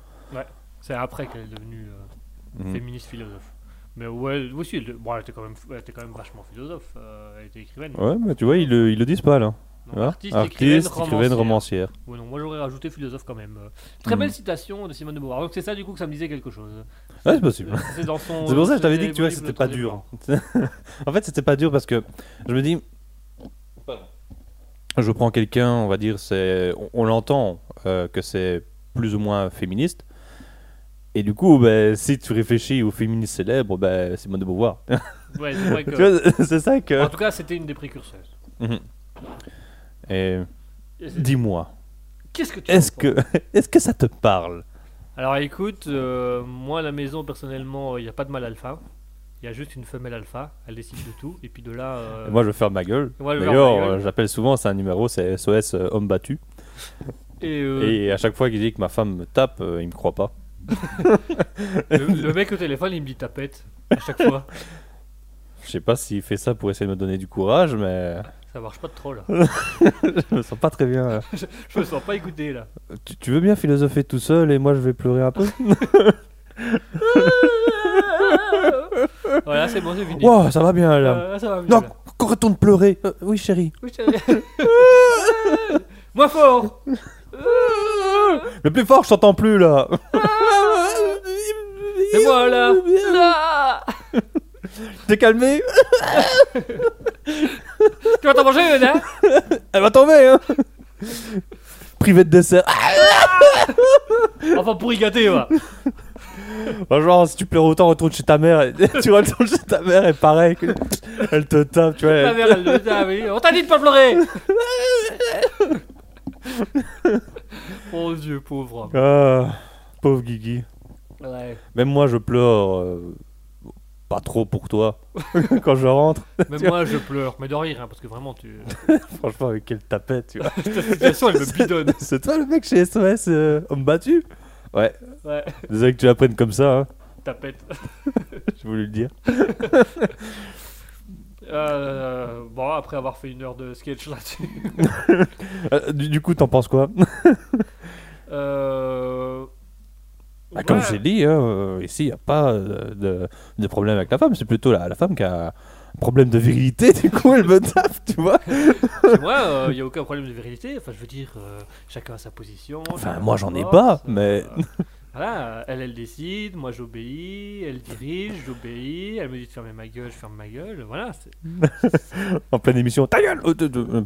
C'est après qu'elle est devenue euh, Mhm. féministe philosophe. Mais ouais, aussi, elle, bon, elle, était quand même, elle était quand même vachement philosophe. euh, elle était écrivaine. Ouais, mais tu vois, ils le, ils le disent pas là. Non, Hein artiste, écrivaine, Artiste, écrivaine, romancière. Ouais, non, moi j'aurais rajouté philosophe quand même. Euh, Très Mhm. belle citation de Simone de Beauvoir. Donc c'est ça du coup que ça me disait quelque chose. Ouais, c'est possible. C'est dans son. C'est pour ça que je t'avais dit que tu vois, c'était pas dur. En fait, c'était pas dur parce que je me dis, je prends quelqu'un, on va dire, c'est, on, on l'entend euh, que c'est plus ou moins féministe. Et du coup, ben, si tu réfléchis aux féministes célèbres, ben, Simone de Beauvoir. Ouais, c'est vrai tu que. vois, c'est ça que. En tout cas, c'était une des précurseuses. Mhm. Et dis-moi, Qu'est-ce que tu est-ce que, ça te parle? Alors écoute, euh, moi à la maison personnellement, il n'y a pas de mâle alpha. Il y a juste une femelle alpha, elle décide de tout. Et puis de là. euh, Moi, je faire ma gueule. D'ailleurs, euh, j'appelle souvent, c'est un numéro, c'est SOS euh, homme battu. Et, Et à chaque fois qu'il dit que ma femme me tape, il me croit pas. Le, le mec au téléphone, il me dit tapette à chaque fois. Je sais pas s'il fait ça pour essayer de me donner du courage, mais Ça marche pas de trop là. je me sens pas très bien. Je me sens pas écouté là. Tu, tu veux bien philosopher tout seul et moi je vais pleurer un peu voilà, c'est bon, c'est fini. Wow, ça va bien là. Euh, ça va mieux, non, qu'on retourne pleurer. Euh, oui, chérie. Oui, chérie. Moins fort Le plus fort, je t'entends plus là. C'est moi là Là T'es calmé? Tu vas t'en manger une, hein? Elle va tomber, hein. Privé de dessert. Enfin, pour y gâter, va. Bah, genre, si tu pleures autant, retourne chez ta mère. et- tu retournes chez ta mère et pareil. que- Elle te tape, tu vois. Ta elle- mère, elle le dit, ah oui. On t'a dit de pas pleurer Oh Dieu, pauvre. Ah, pauvre Guigui. Ouais. Même moi, je pleure. euh, pas trop pour toi. Quand je rentre. Même moi, je pleure. Mais de rire, hein, parce que vraiment, tu... Franchement, avec quelle tapette, tu vois. Cette situation, elle me bidonne. C'est toi le mec chez SOS euh, Homme battu Ouais. Ouais, Désolé que tu l'apprennes comme ça, hein. tapette. J'ai voulu le dire. Euh, bon, après avoir fait une heure de sketch là-dessus. Euh, du, du coup, t'en penses quoi? Euh... Bah, Comme ouais. j'ai dit, hein, euh, ici, il n'y a pas euh, de, de problème avec la femme. C'est plutôt la, la femme qui a un problème de virilité. Du coup, elle me tape, tu vois. Chez moi, il n'y a aucun problème de vérité. Enfin, je veux dire, euh, chacun a sa position. Enfin, moi, j'en ai pas, euh, mais- voilà, elle, elle décide, moi j'obéis, elle dirige, j'obéis, elle me dit de fermer ma gueule, je ferme ma gueule. Voilà, En pleine émission. Ta gueule euh,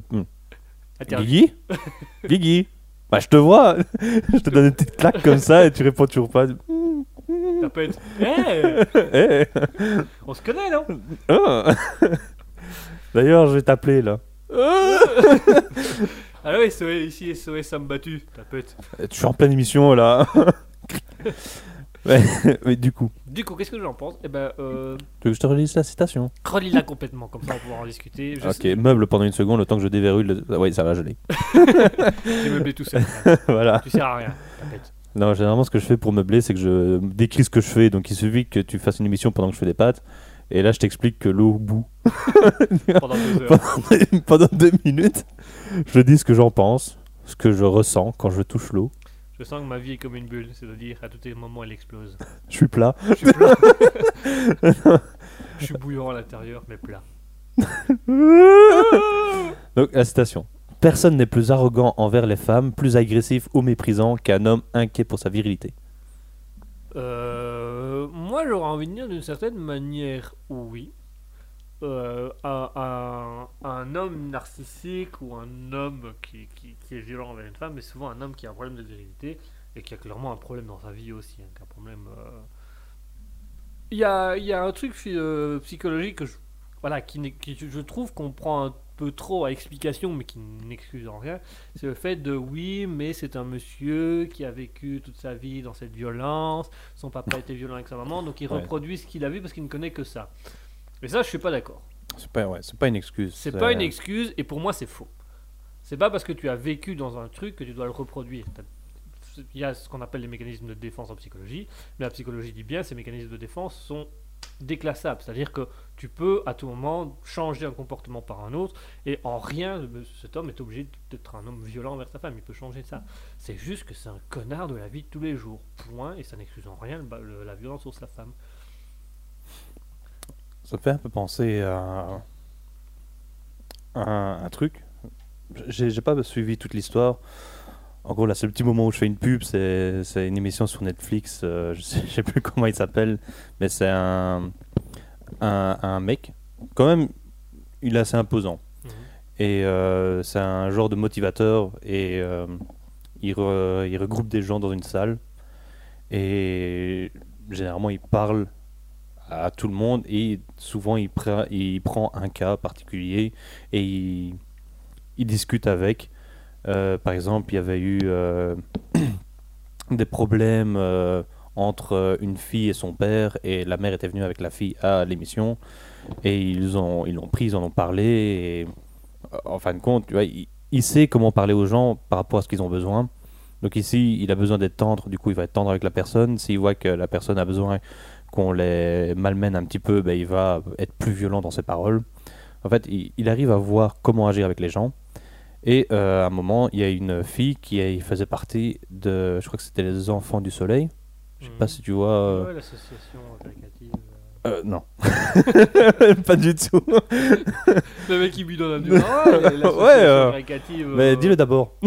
interdit. Guigui? Guigui? Bah, je te vois. je te donne une petite claque comme ça et tu réponds toujours pas. Tapette. Eh, Eh, on se connaît, non? Ah. D'ailleurs, je vais t'appeler là. Ah oui, SOS, ici, SOS, ça me battu. Tapette. Je suis en pleine émission là. Ouais, mais du coup, Du coup, qu'est-ce que j'en pense? Eh ben, euh, tu veux que je te relise la citation? relis-la complètement, comme ça on pouvoir en discuter. Je Ok, sais- meuble pendant une seconde, le temps que je déverrouille le. Ah Ouais, ça va, je l'ai. J'ai meublé tout seul. voilà. tu sers à rien, tapette. Non, généralement, ce que je fais pour meubler, c'est que je décris ce que je fais. Donc, il suffit que tu fasses une émission pendant que je fais des pâtes. Et là, je t'explique que l'eau bout Pendant deux heures. pendant deux minutes. Je dis ce que j'en pense, ce que je ressens quand je touche l'eau. Je sens que ma vie est comme une bulle, c'est-à-dire à tout moment elle explose. Je suis plat. Je suis plat. Je suis bouillant à l'intérieur, mais plat. Donc, la citation. Personne n'est plus arrogant envers les femmes, plus agressif ou méprisant qu'un homme inquiet pour sa virilité. Euh, moi, j'aurais envie de dire d'une certaine manière, oui. Euh, un, homme narcissique ou un homme qui, qui- qui est violent envers une femme, mais souvent un homme qui a un problème de virilité et qui a clairement un problème dans sa vie aussi. hein, qui a un problème. euh. Il y, a, il y a un truc euh, psychologique que je, voilà, qui, je trouve qu'on prend un peu trop à explication, mais qui n'excuse en rien. C'est le fait de oui, mais c'est un monsieur qui a vécu toute sa vie dans cette violence son papa était violent avec sa maman, donc il Ouais. reproduit ce qu'il a vu parce qu'il ne connaît que ça. Et ça, je suis pas d'accord. C'est pas, ouais, c'est pas une excuse. C'est pas une excuse et pour moi, c'est faux. C'est pas parce que tu as vécu dans un truc que tu dois le reproduire. T'as- Il y a ce qu'on appelle les mécanismes de défense en psychologie, mais la psychologie dit bien ces mécanismes de défense sont déclassables, c'est-à-dire que tu peux à tout moment changer un comportement par un autre et en rien le- cet homme est obligé d'être un homme violent envers sa femme, il peut changer ça. C'est juste que c'est un connard de la vie de tous les jours, point, et ça n'excuse en rien le ba- le- la violence sur sa femme. Ça me fait un peu penser à un, un truc. J'ai pas suivi toute l'histoire. En gros, là, c'est le petit moment où je fais une pub. C'est une émission sur Netflix. euh, je, sais, je sais plus comment il s'appelle. Mais c'est un, un, un mec. Quand même, il est assez imposant. Mhm. Et euh, c'est un genre de motivateur. Et euh, il, re- il regroupe des gens dans une salle. Et généralement, il parle à tout le monde. Et souvent, il, il prend un cas particulier et il, discute avec. Euh, par exemple, il y avait eu euh, des problèmes euh, entre une fille et son père. Et la mère était venue avec la fille à l'émission. Et ils ont ils l'ont pris, ils en ont parlé. Et en fin de compte, tu vois, il sait comment parler aux gens par rapport à ce qu'ils ont besoin. Donc ici, il a besoin d'être tendre, du coup, il va être tendre avec la personne. S'il voit que la personne a besoin qu'on les malmène un petit peu, ben, il va être plus violent dans ses paroles. En fait, il, il arrive à voir comment agir avec les gens. Et euh, à un moment, il y a une fille qui faisait partie de, je crois que c'était les Enfants du Soleil. Je sais pas Mhm. si tu vois. euh, Ouais, l'association caritative. Euh, non. pas du tout. Le mec qui lui donne un numéro. Ouais, Ouais, euh, Mais euh, dis-le d'abord.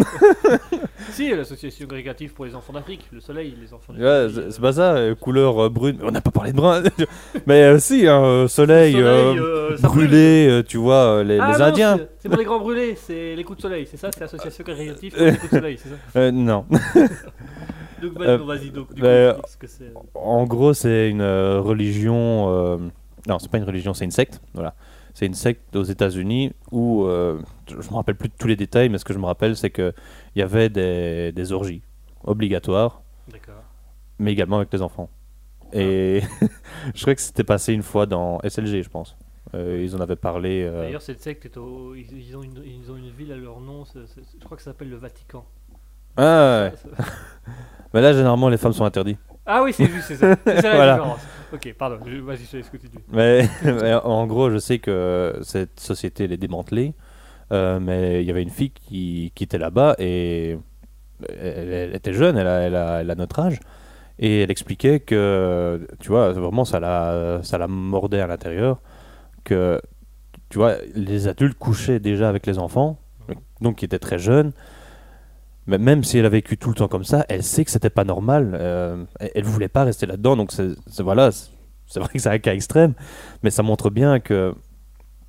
Si, l'association grécative pour les enfants d'Afrique, le soleil, les enfants Ouais, d'Afrique. c'est c'est pas ça, couleur brune. On n'a pas parlé de brun. mais si, hein, soleil, brûlé, tu vois, les, Ah les non, Indiens. c'est- pour les grands brûlés, c'est les coups de soleil, c'est ça C'est l'association créative pour les coups de soleil, c'est ça non. Donc vas-y, non, vas-y, donc du coup, explique ce que c'est. En gros, c'est une euh, religion. euh, Non, c'est pas une religion, c'est une secte. Voilà. C'est une secte aux États-Unis où. euh, Je me rappelle plus de tous les détails, mais ce que je me rappelle, c'est qu'il y avait des, des orgies obligatoires, D'accord. mais également avec les enfants. Et je crois que c'était passé une fois dans SLG, je pense. Euh, ils en avaient parlé. euh, D'ailleurs, cette secte, est au... ils, ils ont une, ils ont une ville à leur nom, c'est- c'est- je crois que ça s'appelle le Vatican. Ah ouais. Mais là, généralement, les femmes sont interdites. Ah oui, c'est juste, c'est ça. C'est ça la Voilà. différence. Ok, pardon, je- vas-y, je te laisse continuer. Mais, mais en gros, je sais que cette société elle est démantelée. euh, mais il y avait une fille qui, qui était là-bas et elle, elle était jeune, elle a, elle, a, elle a notre âge. Et elle expliquait que, tu vois, vraiment, ça la, ça la mordait à l'intérieur. Que, tu vois, les adultes couchaient déjà avec les enfants, donc qui étaient très jeunes. Mais même si elle a vécu tout le temps comme ça, elle sait que c'était pas normal. euh, elle, voulait pas rester là-dedans, donc c'est voilà, c'est vrai que c'est un cas extrême, mais ça montre bien que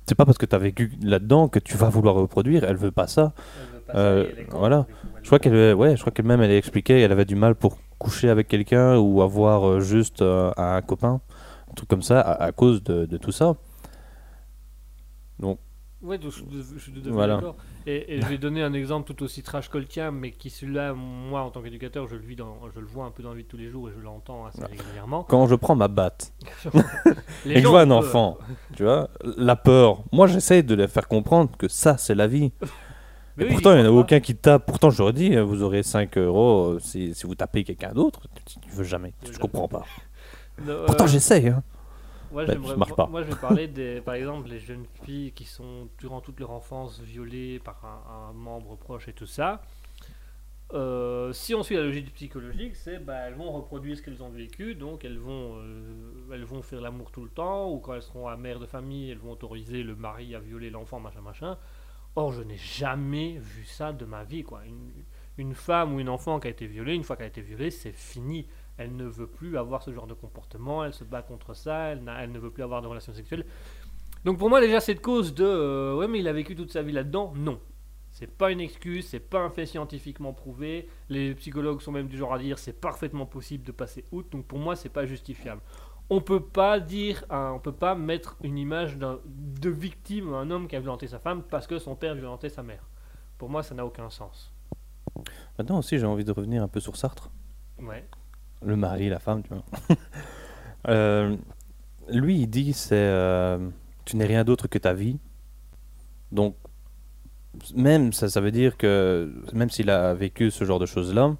c'est pas parce que tu as vécu là-dedans que tu vas vouloir reproduire. Elle veut pas ça. Elle veut pas Euh, ça, voilà. Je crois qu'elle, ouais, je crois qu'elle même elle expliquait, elle avait du mal pour coucher avec quelqu'un ou avoir euh, juste euh, un copain, un truc comme ça, à, à cause de, de tout ça. pas. Ouais, donc, je, suis tout Voilà. d'accord. Et, et je vais donner un exemple tout aussi trash que le tien, mais qui celui-là, moi, en tant qu'éducateur, je le vis, dans, je le vois un peu dans la vie de tous les jours et je l'entends assez Ouais. régulièrement. Quand je prends ma batte et que je vois un peur. enfant, tu vois, la peur. Moi, j'essaie de les faire comprendre que ça, c'est la vie. Mais Et oui, pourtant, il n'y en a aucun qui tape. Pourtant, je leur dis, euh, vous aurez 5 euros euh, si, si vous tapez quelqu'un d'autre. Tu, tu veux jamais. Je comprends pas. Non, Pourtant, euh, j'essaie. Hein. Moi, Bah, ça marche pas. moi, je vais parler des, par exemple, les jeunes filles qui sont durant toute leur enfance violées par un, un membre proche et tout ça. Euh, si on suit la logique psychologique, c'est bah, elles vont reproduire ce qu'elles ont vécu, donc elles vont, euh, elles vont faire l'amour tout le temps, ou quand elles seront à mère de famille, elles vont autoriser le mari à violer l'enfant, machin, machin. Or, je n'ai jamais vu ça de ma vie, quoi. Une, une femme ou une enfant qui a été violée, une fois qu'elle a été violée, c'est fini. Elle ne veut plus avoir ce genre de comportement, elle se bat contre ça, elle, ne veut plus avoir de relations sexuelles. Donc pour moi déjà cette cause de euh, ouais mais il a vécu toute sa vie là-dedans, non. C'est pas une excuse, c'est pas un fait scientifiquement prouvé. Les psychologues sont même du genre à dire c'est parfaitement possible de passer outre. Donc pour moi c'est pas justifiable. On peut pas dire, on peut pas mettre une image de victime, un homme qui a violenté sa femme parce que son père violentait sa mère. Pour moi ça n'a aucun sens. Maintenant aussi, j'ai envie de revenir un peu sur Sartre. Ouais. Le mari, la femme, tu vois. Euh, lui, il dit c'est euh, tu n'es rien d'autre que ta vie. Donc, même ça, ça veut dire que même s'il a vécu ce genre de choses-là,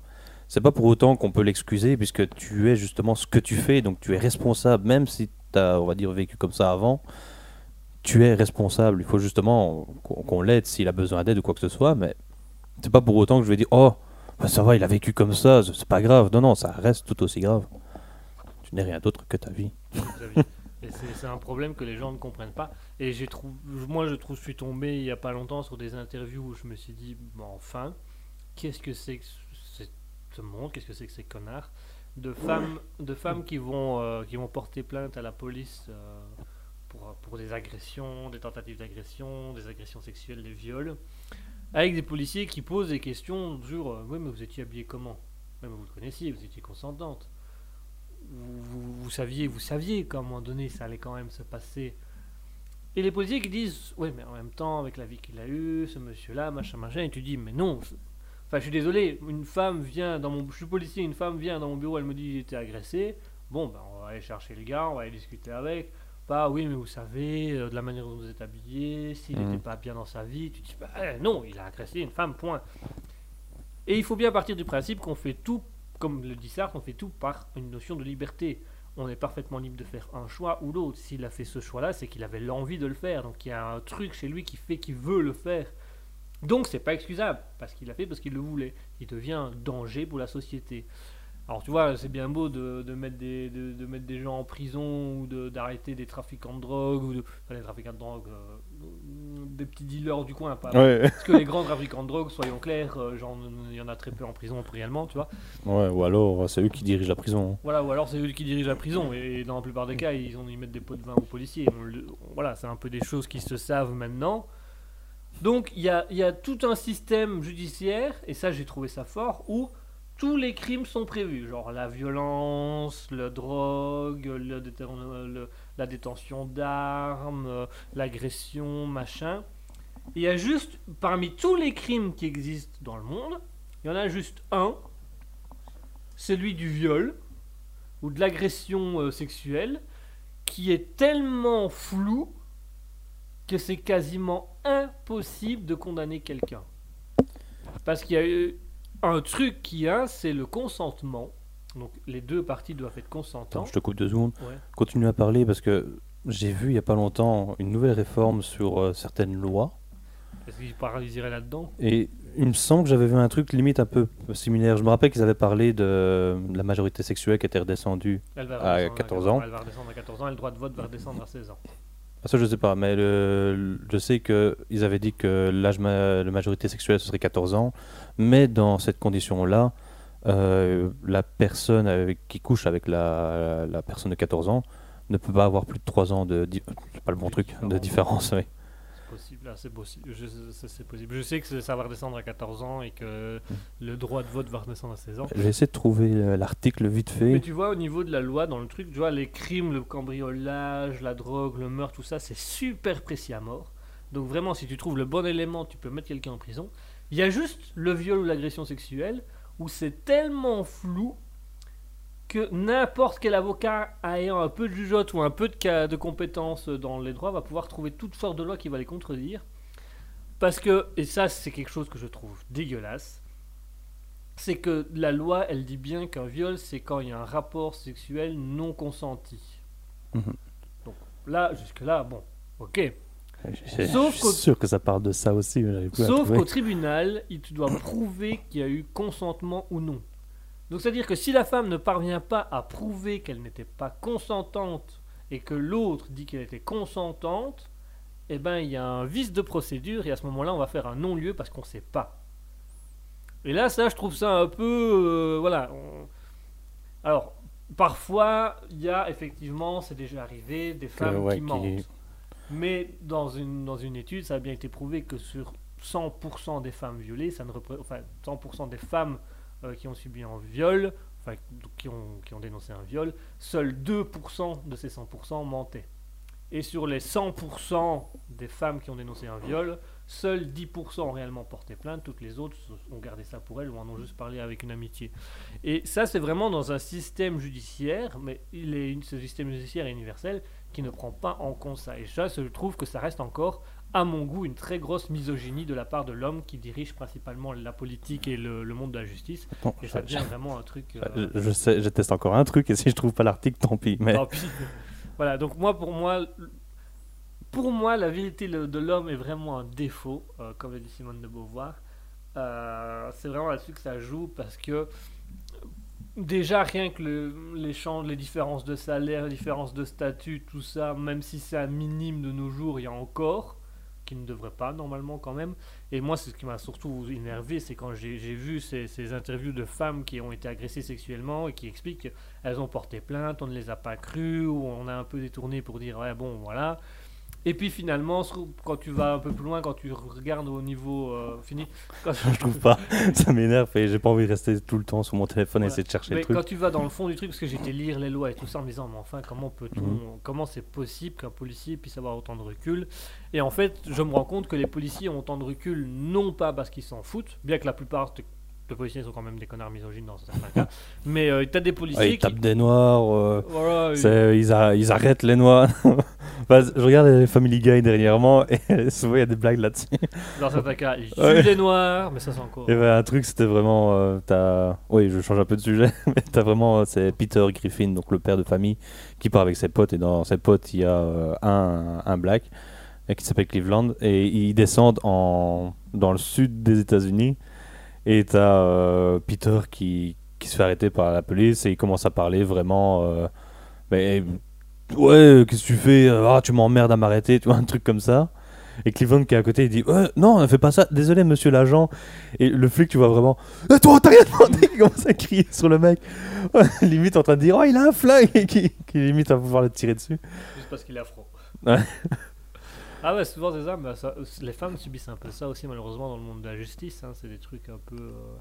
c'est pas pour autant qu'on peut l'excuser puisque tu es justement ce que tu fais, donc tu es responsable, même si tu as, on va dire, vécu comme ça avant. Tu es responsable. Il faut justement qu'on l'aide s'il a besoin d'aide ou quoi que ce soit, mais c'est pas pour autant que je vais dire oh bah, ça va, il a vécu comme ça, c'est pas grave. Non, non, ça reste tout aussi grave. Tu n'es rien d'autre que ta vie. c'est un problème que les gens ne comprennent pas. Et j'ai trouvé, moi je trouve, suis tombé il y a pas longtemps sur des interviews où je me suis dit, enfin, qu'est-ce que c'est que ce ce monde, qu'est-ce que c'est que ces connards de femmes, de femmes qui vont, euh, qui vont porter plainte à la police euh, pour, pour des agressions, des tentatives d'agression, des agressions sexuelles, des viols, avec des policiers qui posent des questions sur, euh, oui mais vous étiez habillé comment? Même vous le connaissiez, vous étiez consentante vous, saviez, vous saviez qu'à un moment donné, ça allait quand même se passer. Et les policiers qui disent, oui, mais en même temps, avec la vie qu'il a eue, ce monsieur-là, machin, machin, et tu dis, mais non. Enfin, je suis désolé, une femme vient dans mon, je suis policier, une femme vient dans mon bureau, elle me dit j'ai été agressé. Bon, ben, on va aller chercher le gars, on va aller discuter avec. Pas, oui, mais vous savez, euh, de la manière dont vous êtes habillé, s'il Mhm. n'était pas bien dans sa vie, tu dis, bah, eh, non, il a agressé une femme, point. Et il faut bien partir du principe qu'on fait tout comme le dit Sartre, on fait tout par une notion de liberté. On est parfaitement libre de faire un choix ou l'autre. S'il a fait ce choix-là, c'est qu'il avait l'envie de le faire. Donc il y a un truc chez lui qui fait qu'il veut le faire. Donc c'est pas excusable parce qu'il l'a fait parce qu'il le voulait. Il devient un danger pour la société. Alors tu vois, c'est bien beau de, de mettre des, de, de mettre des gens en prison ou de- d'arrêter des trafiquants de drogue ou de, enfin, les trafiquants de drogue, euh, des petits dealers du coin, pas. Ouais. Parce que les grands trafiquants de drogue, soyons clairs, euh, genre, il y en a très peu en prison réellement, tu vois. ouais, ou alors c'est eux qui dirigent la prison. Voilà, ou alors c'est eux qui dirigent la prison, et dans la plupart des cas, ils, ont, ils mettent des pots de vin aux policiers. On voilà, c'est un peu des choses qui se savent maintenant. Donc il y a, il y a tout un système judiciaire, et ça j'ai trouvé ça fort, où tous les crimes sont prévus, genre la violence, la drogue, le la détention d'armes, l'agression, machin. Il y a juste, parmi tous les crimes qui existent dans le monde, il y en a juste un, celui du viol ou de l'agression euh, sexuelle, qui est tellement flou que c'est quasiment impossible de condamner quelqu'un. Parce qu'il y a eu un truc qui a, c'est le consentement. Donc les deux parties doivent être Attends, consentants. je te coupe deux secondes. Ouais. Continue à parler parce que j'ai vu il y a pas longtemps une nouvelle réforme sur euh, certaines lois. Est-ce qu'ils paralyseraient là-dedans? Et il me semble que j'avais vu un truc limite un peu similaire. Je me rappelle qu'ils avaient parlé de la majorité sexuelle qui était redescendue. Elle va À redescendre 14 ans. Elle va redescendre à 14 ans et le droit de vote va redescendre à 16 ans. Ah, ça, je sais pas, mais le- je sais qu'ils avaient dit que l'âge ma- de majorité sexuelle ce serait 14 ans, mais dans cette condition-là, euh, la personne avec- qui couche avec la, la personne de 14 ans ne peut pas avoir plus de 3 ans de. C'est pas le bon truc, de différence. différence, oui. C'est possible, là, c'est possible. Je, sais que ça va redescendre à 14 ans et que le droit de vote va redescendre à 16 ans. J'ai essayé de trouver euh, l'article vite Mais fait. tu vois, au niveau de la loi, dans le truc, tu vois, les crimes, le cambriolage, la drogue, le meurtre, tout ça, c'est super précis à mort. Donc vraiment, si tu trouves le bon élément, tu peux mettre quelqu'un en prison. Il y a juste le viol ou l'agression sexuelle où c'est tellement flou que n'importe quel avocat ayant un peu de jugeote ou un peu de, ca- de compétences dans les droits va pouvoir trouver toutes sortes de lois qui va les contredire. Parce que, et ça c'est quelque chose que je trouve dégueulasse, c'est que la loi, elle dit bien qu'un viol, c'est quand il y a un rapport sexuel non consenti. Mhm. Donc là, jusque-là, bon, ok. Je Sauf je qu'au- suis sûr que ça parle de ça aussi, Sauf qu'au tribunal, il tu dois prouver qu'il y a eu consentement ou non. Donc c'est-à-dire que si la femme ne parvient pas à prouver qu'elle n'était pas consentante et que l'autre dit qu'elle était consentante, eh ben il y a un vice de procédure et à ce moment-là on va faire un non-lieu parce qu'on ne sait pas. Et là ça je trouve ça un peu euh, voilà. on- Alors parfois il y a effectivement c'est déjà arrivé des femmes ouais, qui qui- mentent. Mais dans une, dans une étude, ça a bien été prouvé que sur 100% des femmes violées, ça ne enfin 100% des femmes euh, qui ont subi un viol, enfin qui ont, qui ont dénoncé un viol, seuls 2% de ces 100% mentaient. Et sur les 100% des femmes qui ont dénoncé un viol, seuls 10% ont réellement porté plainte, toutes les autres ont gardé ça pour elles ou en ont juste parlé avec une amitié. Et ça, c'est vraiment dans un système judiciaire, mais il est, ce système judiciaire est universel, qui ne prend pas en compte ça. Et ça, je trouve que ça reste encore, à mon goût, une très grosse misogynie de la part de l'homme qui dirige principalement la politique et le, le monde de la justice. Et ça je- devient vraiment un truc... je, euh, je sais, je teste encore un truc et si je trouve pas l'article, tant pis. Mais tant pis. voilà, donc moi, pour moi, pour moi, la vérité de l'homme est vraiment un défaut, euh, comme le dit Simone de Beauvoir. Euh, c'est vraiment là-dessus que ça joue parce que déjà rien que le- l'échange, les différences de salaire, les différences de statut, tout ça, même si c'est un minime de nos jours, il y a encore qui ne devrait pas normalement quand même. Et moi, c'est ce qui m'a surtout énervé, c'est quand j'ai vu ces, ces interviews de femmes qui ont été agressées sexuellement et qui expliquent qu'elles ont porté plainte, on ne les a pas crues, ou on a un peu détourné pour dire ouais bon voilà. Et puis finalement, quand tu vas un peu plus loin, quand tu regardes au niveau euh, fini, quand- je trouve pas. Ça m'énerve et j'ai pas envie de rester tout le temps sur mon téléphone et Voilà. essayer de chercher Mais le truc. quand tu vas dans le fond du truc, parce que j'étais lire les lois et tout ça en me disant, mais enfin, comment peut-on, Mhm. comment c'est possible qu'un policier puisse avoir autant de recul? Et en fait, je me rends compte que les policiers ont autant de recul, non pas parce qu'ils s'en foutent, bien que la plupart de policiers sont quand même des connards misogynes dans certains cas, mais euh, t'as des policiers ils qui... tapent des noirs. euh, Voilà, ils, a- ils arrêtent les noirs. Je regarde les Family Guy dernièrement et souvent il y a des blagues là-dessus. dans certains cas, ils tuent Ouais. les noirs, mais ça c'est encore... Et ben, un truc, c'était vraiment. euh, t'as- Oui, je change un peu de sujet, mais t'as vraiment. euh, C'est Peter Griffin, donc le père de famille, qui part avec ses potes. Et dans ses potes, il y a un, un black qui s'appelle Cleveland. Et ils descendent en... dans le sud des États-Unis. Et t'as euh, Peter qui, qui se fait arrêter par la police et il commence à parler vraiment. euh, mais ouais, qu'est-ce que tu fais? Ah, tu m'emmerdes à m'arrêter, tu vois, un truc comme ça. Et Cleveland qui est à côté, il dit ouais, Non, ne fais pas ça, désolé monsieur l'agent. Et le flic, tu vois vraiment Eh, Toi, t'as rien demandé Il commence à crier sur le mec. Limite en train de dire Oh, il a un flingue Et qui, qui limite va pouvoir le tirer dessus. Juste parce qu'il est afro. Ouais. Ah ouais, souvent c'est ça, mais ça- les femmes subissent un peu ça aussi malheureusement dans le monde de la justice. hein, c'est des trucs un peu... euh,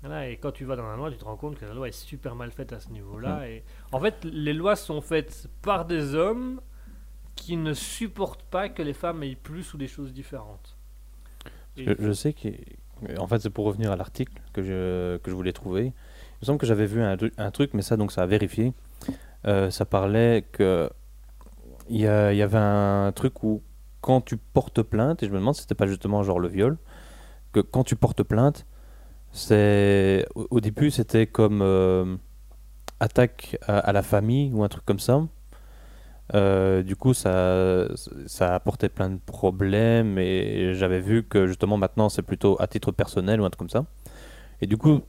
Voilà, et quand tu vas dans la loi, tu te rends compte que la loi est super mal faite à ce niveau-là. Et en fait, les lois sont faites par des hommes qui ne supportent pas que les femmes aient plus ou des choses différentes. Et- Je, je sais que. En fait, c'est pour revenir à l'article que je, que je voulais trouver. Il me semble que j'avais vu un, tru- un truc, mais ça, donc, ça a vérifié. Euh, ça parlait que. Il y, y avait un truc où, quand tu portes plainte, et je me demande si c'était pas justement genre le viol, que quand tu portes plainte, c'est. Au, début, c'était comme. euh, attaque à, la famille ou un truc comme ça. Euh, du coup, ça, ça apportait plein de problèmes et j'avais vu que justement maintenant c'est plutôt à titre personnel ou un truc comme ça. Et du coup,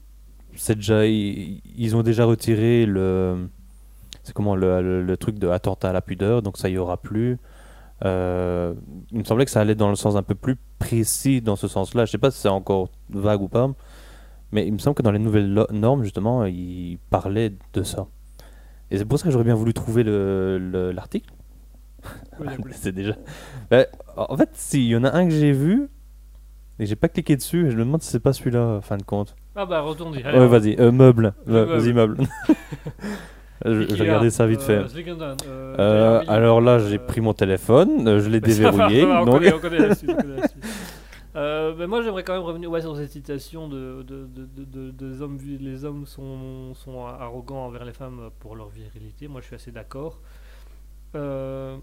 c'est déjà, ils, ont déjà retiré le, c'est comment le truc de attentat à la pudeur, donc ça y aura plus. Euh, il me semblait que ça allait dans le sens un peu plus précis dans ce sens-là. Je sais pas si c'est encore vague ou pas, mais il me semble que dans les nouvelles normes justement, ils parlaient de ça. Et c'est pour ça que j'aurais bien voulu trouver le- le- l'article. Oui, il c'est déjà. Bah, en fait, si, il y en a un que j'ai vu et j'ai pas cliqué dessus. Et je me demande si c'est pas celui-là, fin de compte. Ah bah retourne dire. ouais, vas-y, euh, meuble. Le Va- Vas-y, meuble. vais regarder ça vite fait. Euh, alors là, j'ai pris mon téléphone, euh, je l'ai déverrouillé. on, donc... connaît, on connaît la suite, on connaît la suite. Euh, mais moi j'aimerais quand même revenir ouais, sur cette citation de, de, de, de- de- des hommes, les hommes sont, sont arrogants envers les femmes pour leur virilité. Moi je suis assez d'accord. Euh,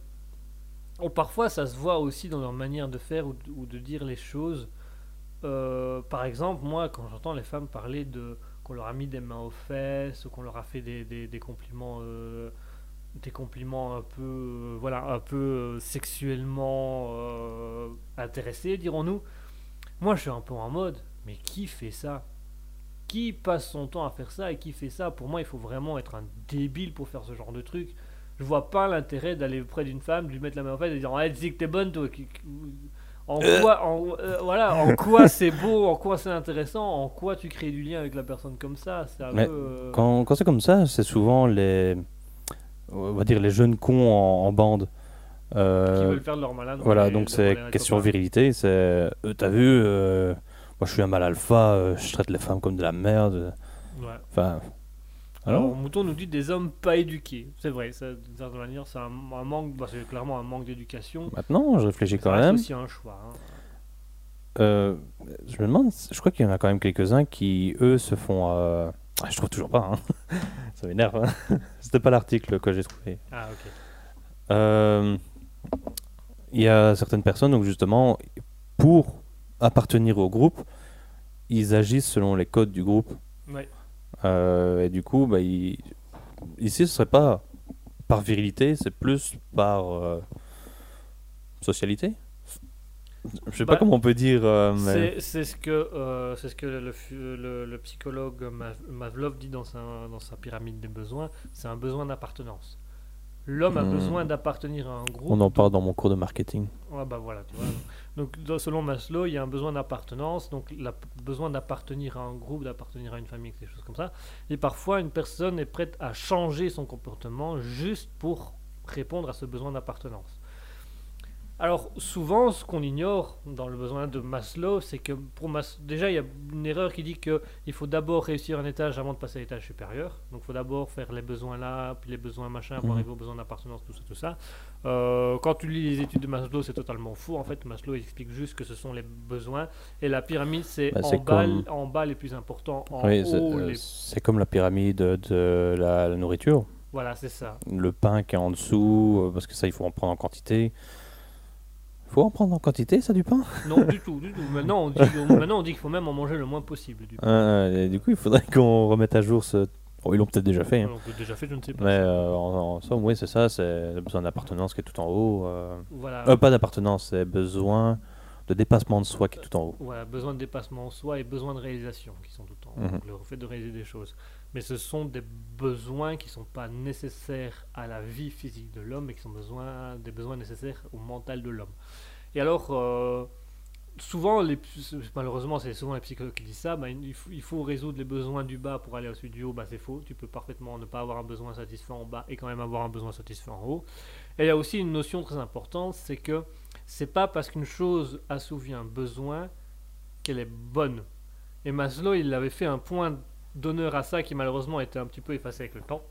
oh, parfois ça se voit aussi dans leur manière de faire ou de, ou de dire les choses. Euh, par exemple, moi quand j'entends les femmes parler de qu'on leur a mis des mains aux fesses qu'on leur a fait des, des, des compliments euh, des compliments un peu euh, voilà un peu euh, sexuellement intéressés dirons-nous. Moi je suis un peu en mode mais qui fait ça? Qui passe son temps à faire ça et qui fait ça? Pour moi il faut vraiment être un débile pour faire ce genre de truc. Je vois pas l'intérêt d'aller près d'une femme de lui mettre la main en face et dire hey, tu sais que t'es bonne toi en quoi en, euh, voilà en quoi c'est beau en quoi c'est intéressant en quoi tu crées du lien avec la personne comme ça Mais peu euh, Quand, quand c'est comme ça, c'est souvent les. On va dire les jeunes cons en, en bande. qui Euh, veulent faire de leur malade Voilà, donc de c'est question copain. virilité. C'est. euh, T'as vu, euh, moi je suis un mal alpha, euh, je traite les femmes comme de la merde. Ouais. Enfin. Alors, Alors Mouton nous dit des hommes pas éduqués. C'est vrai, ça, d'une certaine manière, c'est un, un manque, bah, c'est clairement un manque d'éducation. Maintenant, je réfléchis quand même. aussi un choix. hein. Euh, je me demande, je crois qu'il y en a quand même quelques-uns qui, eux, se font. euh, ah, je trouve toujours pas, hein. ça m'énerve. hein. C'était pas l'article que j'ai trouvé. Ah, ok. Euh, Il y a certaines personnes, donc justement, pour appartenir au groupe, ils agissent selon les codes du groupe. Ouais. Euh, et du coup, bah, ici, ce serait pas par virilité, c'est plus par euh, socialité. Je sais Bah, pas comment on peut dire, euh, mais C'est ce que, euh, c'est ce que le, fu- le- le psychologue Mav- Mavlov dit dans sa, dans sa pyramide des besoins c'est un besoin d'appartenance. L'homme a Hmm. besoin d'appartenir à un groupe. on en parle dans mon cours de marketing. Ah bah voilà, tu vois. Donc selon Maslow, il y a un besoin d'appartenance, donc le besoin d'appartenir à un groupe, d'appartenir à une famille, quelque chose comme ça. Et parfois, une personne est prête à changer son comportement juste pour répondre à ce besoin d'appartenance. Alors souvent, ce qu'on ignore dans le besoin de Maslow, c'est que pour Mas déjà, il y a une erreur qui dit que il faut d'abord réussir un étage avant de passer à l'étage supérieur. Donc il faut d'abord faire les besoins là, puis les besoins machin, pour Mhm. arriver aux besoins d'appartenance, tout ça, tout ça. Euh, quand tu lis les études de Maslow, c'est totalement fou. En fait, Maslow explique juste que ce sont les besoins. Et la pyramide, c'est Bah, en, bas, comme- en bas les plus importants, en Oui, c'est haut euh, les... c'est comme la pyramide de la, la nourriture. Voilà, c'est ça. Le pain qui est en dessous, euh, parce que ça, il faut en prendre en quantité. Faut en prendre en quantité, ça, du pain? Non, du tout, du tout. Maintenant, on dit, maintenant, on dit qu'il faut même en manger le moins possible. Du. Euh, Du coup, il faudrait qu'on remette à jour ce... Oh, ils l'ont peut-être déjà fait. hein. Que déjà fait, je ne sais pas. Mais euh, en, en somme, oui, c'est ça, c'est le besoin d'appartenance qui est tout en haut. euh. Voilà. Euh, pas d'appartenance, c'est besoin de dépassement de soi qui est tout en haut. Voilà, besoin de dépassement en soi et besoin de réalisation qui sont tout le temps. Mhm. Donc, le fait de réaliser des choses. Mais ce sont des besoins qui ne sont pas nécessaires à la vie physique de l'homme, mais qui sont besoins, des besoins nécessaires au mental de l'homme. Et alors, euh, souvent, les, malheureusement, c'est souvent les psychologues qui disent ça, bah, il, faut, il faut résoudre les besoins du bas pour aller au du haut. Bah, c'est faux. Tu peux parfaitement ne pas avoir un besoin satisfait en bas et quand même avoir un besoin satisfait en haut. Et il y a aussi une notion très importante, c'est que c'est pas parce qu'une chose assouvit un besoin qu'elle est bonne. Et Maslow, il avait fait un point d'honneur à ça qui malheureusement a été un petit peu effacé avec le temps.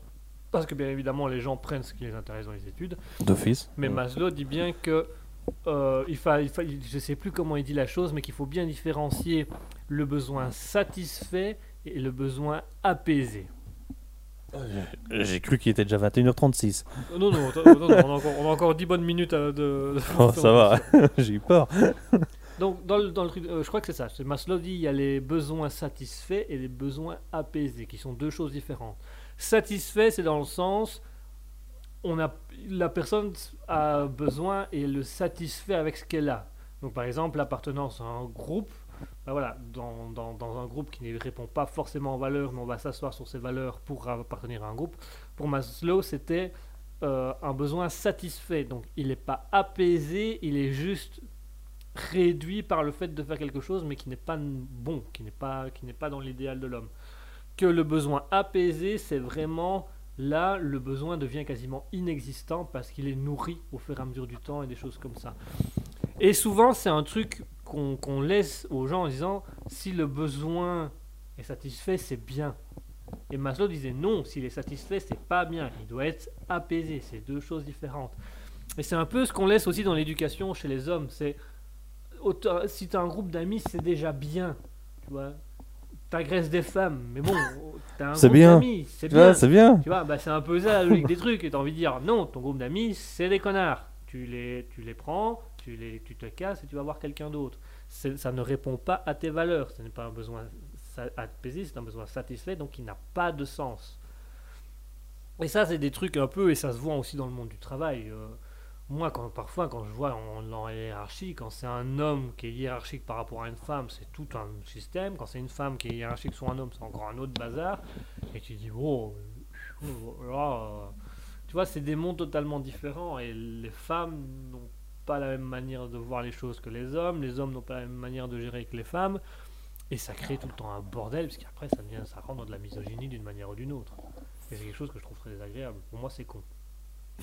Parce que bien évidemment, les gens prennent ce qui les intéresse dans les études. D'office. Mais. Maslow dit bien que, euh, il fa, il fa- il- je sais plus comment il dit la chose, mais qu'il faut bien différencier le besoin satisfait et le besoin apaisé. J'ai cru qu'il était déjà 21h36. Euh, Non, non, non, non, on, a encore, on a encore 10 bonnes minutes de- Oh, ça va, j'ai eu peur. Donc, dans dans le euh, je crois que c'est ça. Maslow dit il y a les besoins satisfaits et les besoins apaisés, qui sont deux choses différentes. Satisfait, c'est dans le sens, on a, la personne a besoin et le satisfait avec ce qu'elle a. Donc, par exemple, l'appartenance à un groupe. ben voilà, dans, dans- un groupe qui ne répond pas forcément aux valeurs, mais on va s'asseoir sur ces valeurs pour appartenir à un groupe. Pour Maslow, c'était euh, un besoin satisfait. Donc, il n'est pas apaisé, il est juste réduit par le fait de faire quelque chose, mais qui n'est pas bon, qui n'est pas, qui n'est pas dans l'idéal de l'homme. Que le besoin apaisé, c'est vraiment là, le besoin devient quasiment inexistant parce qu'il est nourri au fur et à mesure du temps et des choses comme ça. Et souvent, c'est un truc qu'on qu'on laisse aux gens en disant si le besoin est satisfait, c'est bien. Et Maslow disait non, s'il est satisfait, c'est pas bien. Il doit être apaisé. C'est deux choses différentes. Et c'est un peu ce qu'on laisse aussi dans l'éducation chez les hommes. C'est autant- si tu as un groupe d'amis, c'est déjà bien. Tu vois, t'agresses des femmes, mais bon, t'as un groupe bien. d'amis, c'est bien. Ouais, c'est bien. Tu vois, bah, c'est un peu ça la logique des trucs. Et t'as envie de dire, non, ton groupe d'amis, c'est des connards. Tu les, tu les prends, tu, les, tu te casses et tu vas voir quelqu'un d'autre. C'est- Ça ne répond pas à tes valeurs. Ce n'est pas un besoin apaisé, c'est un besoin satisfait, donc il n'a pas de sens. Et ça, c'est des trucs un peu, et ça se voit aussi dans le monde du travail. euh, moi, quand, parfois, quand je vois en, en hiérarchie, quand c'est un homme qui est hiérarchique par rapport à une femme, c'est tout un système. Quand c'est une femme qui est hiérarchique sur un homme, c'est encore un autre bazar. Et tu dis, oh, euh, là, euh, tu vois, c'est des mondes totalement différents. Et les femmes n'ont pas la même manière de voir les choses que les hommes. Les hommes n'ont pas la même manière de gérer que les femmes. Et ça crée tout le temps un bordel, parce qu'après, ça, devient, ça rentre dans de la misogynie d'une manière ou d'une autre. Et c'est quelque chose que je trouve très désagréable. Pour moi, c'est con.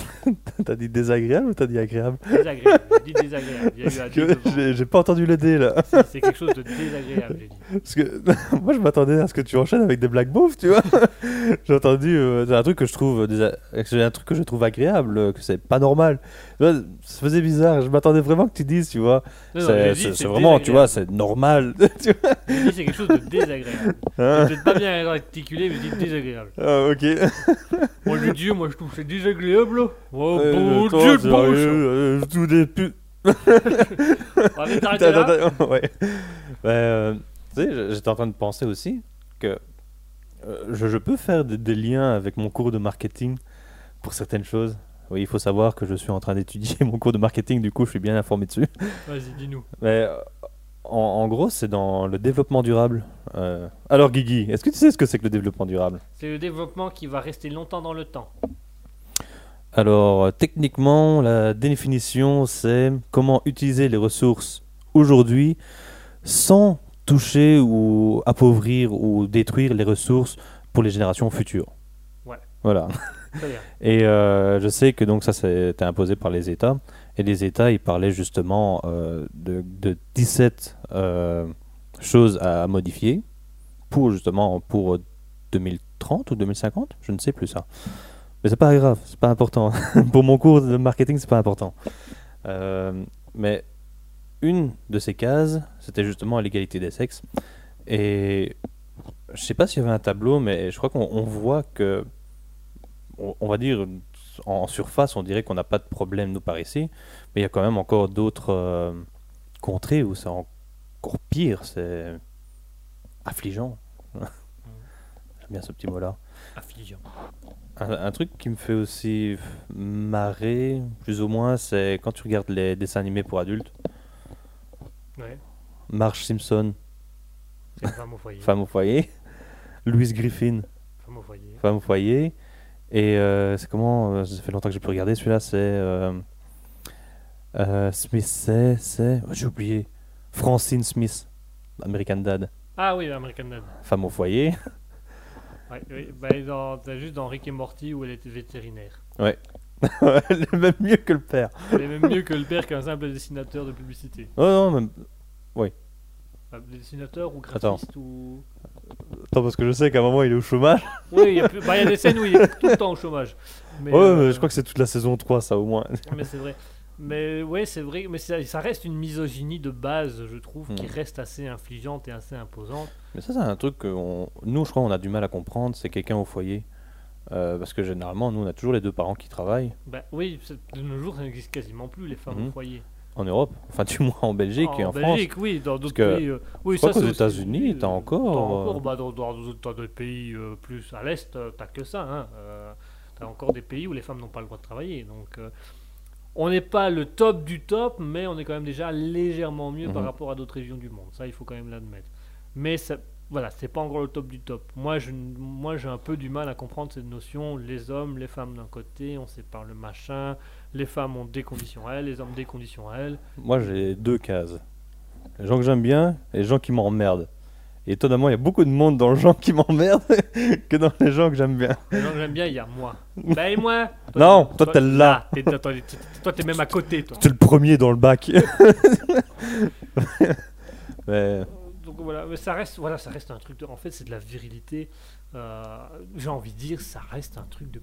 T'as dit désagréable ou t'as dit agréable? Désagréable. J'ai dit désagréable. Il y a eu un Parce D que devant. j'ai j'ai pas entendu le D là. C'est c'est quelque chose de désagréable, j'ai dit. Parce que moi je m'attendais à ce que tu enchaînes avec des blagues beaufs, tu vois. J'ai entendu euh, c'est un truc que je trouve désa- c'est un truc que je trouve agréable, euh, que c'est pas normal. Tu vois, ça faisait bizarre. Je m'attendais vraiment que tu dises, tu vois. C'est vraiment, tu vois, c'est normal. tu vois. C'est quelque chose de désagréable. Hein Peut-être pas bien articulé, mais j'ai dit désagréable. Ah, ok. Moi, je dis, moi, je trouve que c'est désagréable. Oh, Euh, bon toi, Dieu, bon euh, tout des pu- On va là. Ouais. Ben, euh, tu sais, je- j'étais en train de penser aussi que euh, je, je peux faire des, des liens avec mon cours de marketing pour certaines choses. Oui, il faut savoir que je suis en train d'étudier mon cours de marketing, du coup, je suis bien informé dessus. Vas-y, dis-nous. Mais euh, en, en gros, c'est dans le développement durable. Euh, alors, Guigui, est-ce que tu sais ce que c'est que le développement durable? C'est le développement qui va rester longtemps dans le temps. Alors, euh, techniquement, la définition, c'est comment utiliser les ressources aujourd'hui sans toucher ou appauvrir ou détruire les ressources pour les générations futures. Ouais. Voilà. Et euh, je sais que donc ça, c'était imposé par les États. Et les États, ils parlaient justement euh, de, de 17 euh, choses à modifier pour justement pour 2030 ou 2050, je ne sais plus ça. Mais c'est pas grave, c'est pas important. pour mon cours de marketing, c'est pas important. Mais une de ces cases, c'était justement l'égalité des sexes. Et je sais pas s'il y avait un tableau, mais je crois qu'on on voit que, on, on va dire, en surface, on dirait qu'on n'a pas de problème, nous, par ici. Mais il y a quand même encore d'autres euh, contrées où c'est encore pire. C'est affligeant. J'aime bien ce petit mot-là. Affligeant. Un, un truc qui me fait aussi marrer, plus ou moins, c'est quand tu regardes les dessins animés pour adultes. Ouais, Marge Simpson, femme au foyer. femme au foyer. Louise Griffin, Femme au foyer. femme au foyer. Et euh, c'est comment euh, Ça fait longtemps que j'ai pu regarder celui-là. C'est. euh, Smith, c'est. c'est oh, j'ai oublié. Francine Smith, American Dad, Ah oui, American Dad. femme au foyer. Ouais, oui, bah, dans- t'as juste dans Rick et Morty où elle était vétérinaire. Elle est même mieux que le père. Elle est même mieux que le père qu'un simple dessinateur de publicité. Oh non, même. Enfin, dessinateur ou Attends. graphiste ou. Attends, parce que je sais qu'à un moment il est au chômage. Oui, il y, a plus- bah, il y a des scènes où il est tout le temps au chômage. Mais, ouais, euh, mais je crois que c'est toute la saison 3, ça au moins. Mais c'est vrai. Mais ouais, c'est vrai. Mais ça, ça reste une misogynie de base, je trouve, qui Hmm. reste assez infligeante et assez imposante. Mais ça, c'est un truc que on- nous, je crois, on a du mal à comprendre. C'est quelqu'un au foyer. Euh, parce que généralement, nous, on a toujours les deux parents qui travaillent Bah oui, de nos jours, ça n'existe quasiment plus les femmes au foyer. En Europe. Enfin, du moins en Belgique et en France. Belgique, oui, dans d'autres pays. euh, oui, je crois qu'aux États-Unis, t'as encore, T'as euh, encore, bah, dans, d'autres pays euh, plus à l'est, euh, t'as que ça. Hein. Euh, t'as encore des pays où les femmes n'ont pas le droit de travailler. Donc, euh, on n'est pas le top du top, mais on est quand même déjà légèrement mieux par Mhm. rapport à d'autres régions du monde. Ça, il faut quand même l'admettre. Mais ça, voilà, c'est pas encore le top du top. Moi, je, moi, j'ai un peu du mal à comprendre cette notion. Les hommes, les femmes d'un côté, on sépare le machin. Les femmes ont des conditions à elles, les hommes des conditions à elles. Moi, j'ai deux cases. Les gens que j'aime bien et les gens qui m'emmerdent. Et étonnamment, il y a beaucoup de monde dans les gens qui m'emmerdent que dans les gens que j'aime bien. Les gens que j'aime bien, il y a moi. Bah et moi Non, toi, t'es là. t'es- toi, t'es- toi, t'es même à côté, toi. C'est le premier dans le bac. Mais Donc voilà, mais ça reste, voilà, ça reste un truc de. En fait, c'est de la virilité. Euh, J'ai envie de dire, ça reste un truc de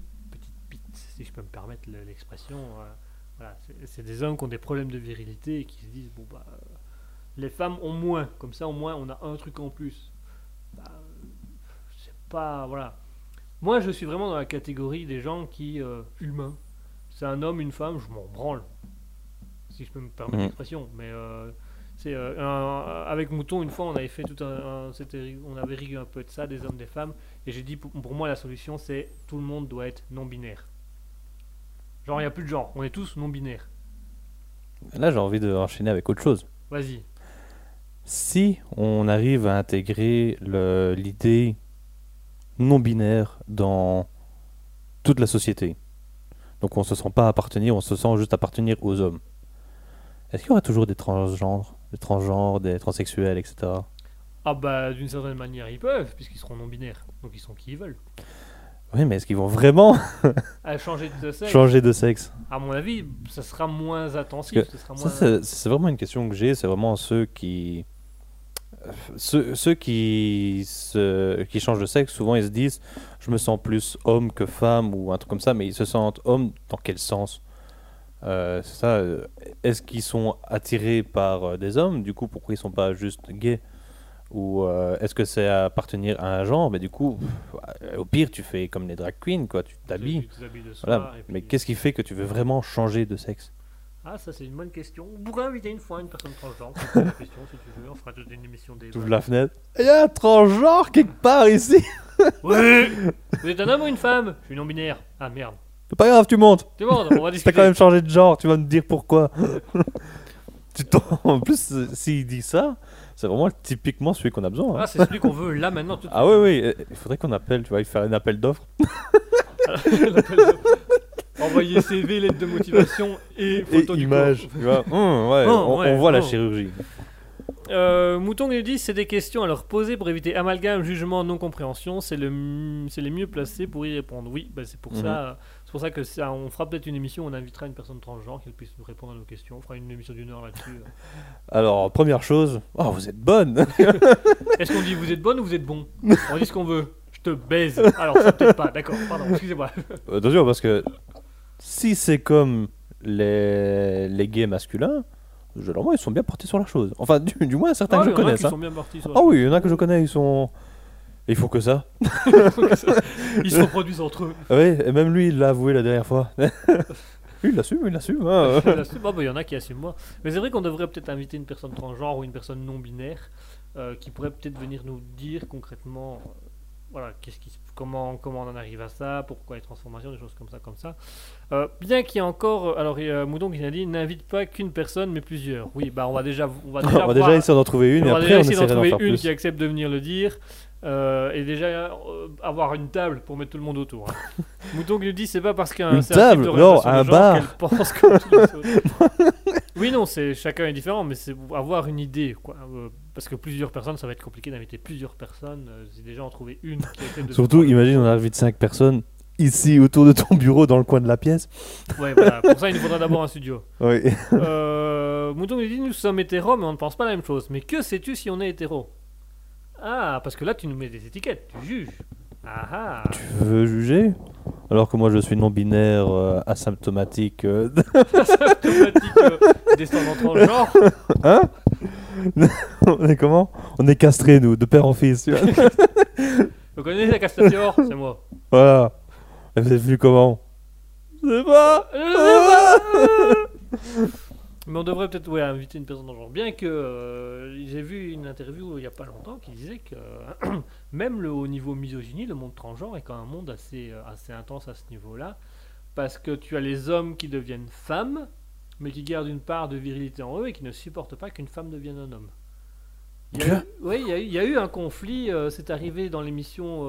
si je peux me permettre le- l'expression. euh, voilà, c'est- des hommes qui ont des problèmes de virilité et qui se disent bon bah, euh, les femmes ont moins, comme ça au moins on a un truc en plus. Bah, c'est pas voilà. Moi, je suis vraiment dans la catégorie des gens qui euh, humains. C'est un homme, une femme, je m'en branle, si je peux me permettre Mhm. l'expression. Mais euh, c'est euh, avec Mouton une fois on avait fait tout un, on avait rigolé un peu de ça des hommes des femmes et j'ai dit pour, pour moi la solution c'est tout le monde doit être non binaire. Genre il n'y a plus de genre, on est tous non binaires. là, j'ai envie de enchaîner avec autre chose. Vas-y. Si on arrive à intégrer l'idée non binaire dans toute la société, donc on se sent pas appartenir, on se sent juste appartenir aux hommes, est-ce qu'il y aura toujours des transgenres, des transgenres, des transsexuels, etc. Ah bah d'une certaine manière ils peuvent puisqu'ils seront non binaires, donc ils sont qui ils veulent. Oui, mais est-ce qu'ils vont vraiment À changer de sexe, changer de sexe? À mon avis, ça sera moins moins. c'est vraiment une question que j'ai. C'est vraiment ceux qui. Ceux, ceux qui, se, qui changent de sexe, souvent ils se disent Je me sens plus homme que femme ou un truc comme ça, mais ils se sentent hommes dans quel sens? Euh, c'est ça, euh, Est-ce qu'ils sont attirés par euh, des hommes? Du coup, pourquoi ils sont pas juste gays? Ou euh, est-ce que c'est appartenir à un genre? Mais du coup, au pire, tu fais comme les drag queens, quoi, tu t'habilles. Tu Voilà. Mais puis- qu'est-ce qui fait que tu veux vraiment changer de sexe? Ah, ça c'est une bonne question. On pourrait inviter une fois une personne transgenre. pose la question si tu veux. On fera toute une émission des. Tu ouvres la fenêtre. Il y a un transgenre quelque part ici. Oui Vous êtes un homme ou une femme? Je suis non binaire. Ah merde. C'est pas grave, tu montes. C'est bon, on va T'as discuter. quand même changé de genre, tu vas me dire pourquoi. tu en plus, euh, s'il dit ça, c'est vraiment typiquement celui qu'on a besoin. hein. Ah, c'est celui qu'on veut là maintenant tout de Ah oui, oui, euh, il faudrait qu'on appelle, tu vois, il faire un appel d'offres. suite. Envoyer CV, lettre de motivation et Et photo du images. Tu vois, Hum, ouais, Hum, on, ouais, on voit la hum. chirurgie. Euh, Mouton nous dit c'est des questions à leur poser pour éviter amalgame, jugement, non compréhension. C'est le, m- c'est les mieux placés pour y répondre. Oui, bah, c'est pour Mhm. ça. C'est pour ça que ça, on fera peut-être une émission. où On invitera une personne transgenre qui puisse nous répondre à nos questions. On fera une émission d'une heure là-dessus. Alors, première chose, oh, vous êtes bonne. Est-ce qu'on dit vous êtes bonne ou vous êtes bon? On dit ce qu'on veut. Je te baise. Alors ça peut-être pas. D'accord. Pardon. Excusez-moi. Attention, parce que si c'est comme les, les gays masculins, généralement, ils sont bien portés sur la chose. Enfin, du, du moins, certains Ah, que je connais. hein. Ah oui, il y en a que je connais, ils sont. Il faut que ça. Ils se reproduisent entre eux. Ah Oui, et même lui, il l'a avoué la dernière fois. il l'assume, il l'assume. hein. Il assume. Ah, bah, y en a qui assument moi. Mais c'est vrai qu'on devrait peut-être inviter une personne transgenre ou une personne non binaire euh, qui pourrait peut-être venir nous dire concrètement euh, voilà, qu'est-ce qui, comment, comment on en arrive à ça, pourquoi les transformations, des choses comme ça, comme ça. Euh, bien qu'il y ait encore, alors il y a Moudon qui a dit, n'invite pas qu'une personne, mais plusieurs. Oui, bah on va déjà, on va déjà, on va voir- déjà essayer d'en trouver une on et va après déjà on essayer d'en trouver une plus. qui accepte de venir le dire. Euh, et déjà euh, avoir une table pour mettre tout le monde autour. hein. Mouton qui nous dit c'est pas parce qu'un Une table de Non, un bar. pense comme oui non c'est chacun est différent mais c'est avoir une idée quoi Euh, parce que plusieurs personnes ça va être compliqué d'inviter plusieurs personnes si déjà en trouver une qui de Surtout, imagine, on invite 5 personnes ici autour de ton bureau dans le coin de la pièce. ouais voilà pour ça il nous faudra d'abord un studio Oui. Mouton nous dit nous sommes hétéros, mais on ne pense pas la même chose. Mais que sais-tu si on est hétéro? Ah, parce que là tu nous mets des étiquettes, tu juges. Ah ah Tu veux juger? Alors que moi je suis non-binaire, euh, asymptomatique. euh, Automatique euh, descendant transgenre. on est comment? On est castrés nous, de père en fils. tu vois. Vous connaissez la castration C'est moi. voilà. Et vous êtes venu comment? Je sais pas. Je sais pas. Mais on devrait peut-être ouais, inviter une personne transgenre. Bien que euh, j'ai vu une interview il n'y a pas longtemps qui disait que même le, au niveau misogynie, le monde transgenre est quand même un monde assez, euh, assez intense à ce niveau-là. Parce que tu as les hommes qui deviennent femmes, mais qui gardent une part de virilité en eux et qui ne supportent pas qu'une femme devienne un homme. Il y a eu, oui, il y, a eu- il y a eu un conflit, euh, c'est arrivé dans l'émission.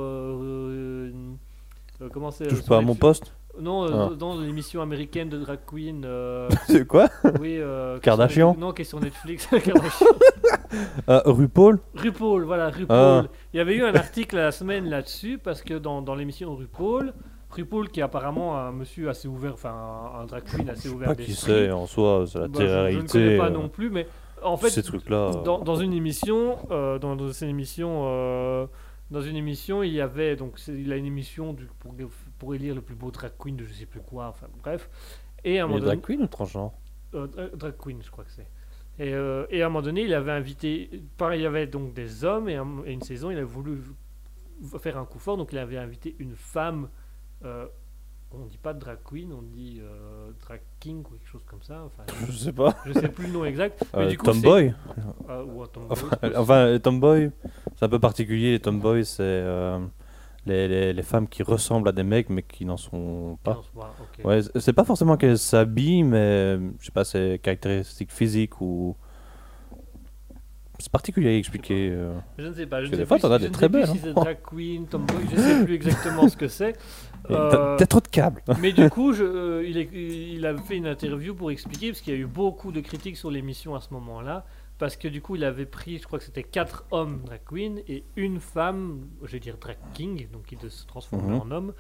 comment c'est Touche pas à mon poste. Non, euh, Ah. dans l'émission américaine de Drag Queen. euh, C'est quoi? oui, euh, qui est sur Kardashian Non, qui est sur Netflix. Kardashian. euh, RuPaul? RuPaul, voilà, RuPaul. Ah. Il y avait eu un article la semaine là-dessus, parce que dans, dans l'émission RuPaul, RuPaul, qui est apparemment un monsieur assez ouvert, enfin un, un drag queen assez ouvert Pas qui d'esprit. sait en soi, c'est la Bah, je- je, ne télé-réalité. connais pas euh, non plus, mais en fait, ces trucs-là. euh, dans, dans une émission, euh, dans, dans une émission, euh, dans une émission, il y avait donc c'est- il a une émission du, pour, pour élire le plus beau drag queen de je sais plus quoi, enfin bref. Et à un Mais moment donné, drag queen ou transgenre euh, dra- drag queen, je crois que c'est. Et, euh, et à un moment donné, il avait invité, pareil, il y avait donc des hommes et, un- et une saison, il a voulu faire un coup fort, donc il avait invité une femme. euh, on dit pas drag queen, on dit euh, drag king ou quelque chose comme ça. Enfin, Je sais pas. je sais plus le nom exact. mais Euh, du coup, tomboy euh, ou un tomboy, Enfin, tomboys, c'est un peu particulier. Les tomboys, c'est euh, les, les, les femmes qui ressemblent à des mecs mais qui n'en sont pas. Ouais, c'est- pas forcément qu'elles s'habillent, mais je sais pas, c'est caractéristiques physiques ou. C'est particulier à expliquer. euh. Je ne sais pas. Je ne des sais fois, plus t'en as des ne très belles, si hein. c'est drag queen, tomboy, je sais plus exactement ce que c'est. Euh, t'as trop de câbles. Mais du coup, je, euh, il, est- il a fait une interview pour expliquer, parce qu'il y a eu beaucoup de critiques sur l'émission à ce moment-là, parce que du coup, il avait pris, je crois que c'était quatre hommes drag queen et une femme, je vais dire drag king, donc qui de se transformer Mhm. en homme.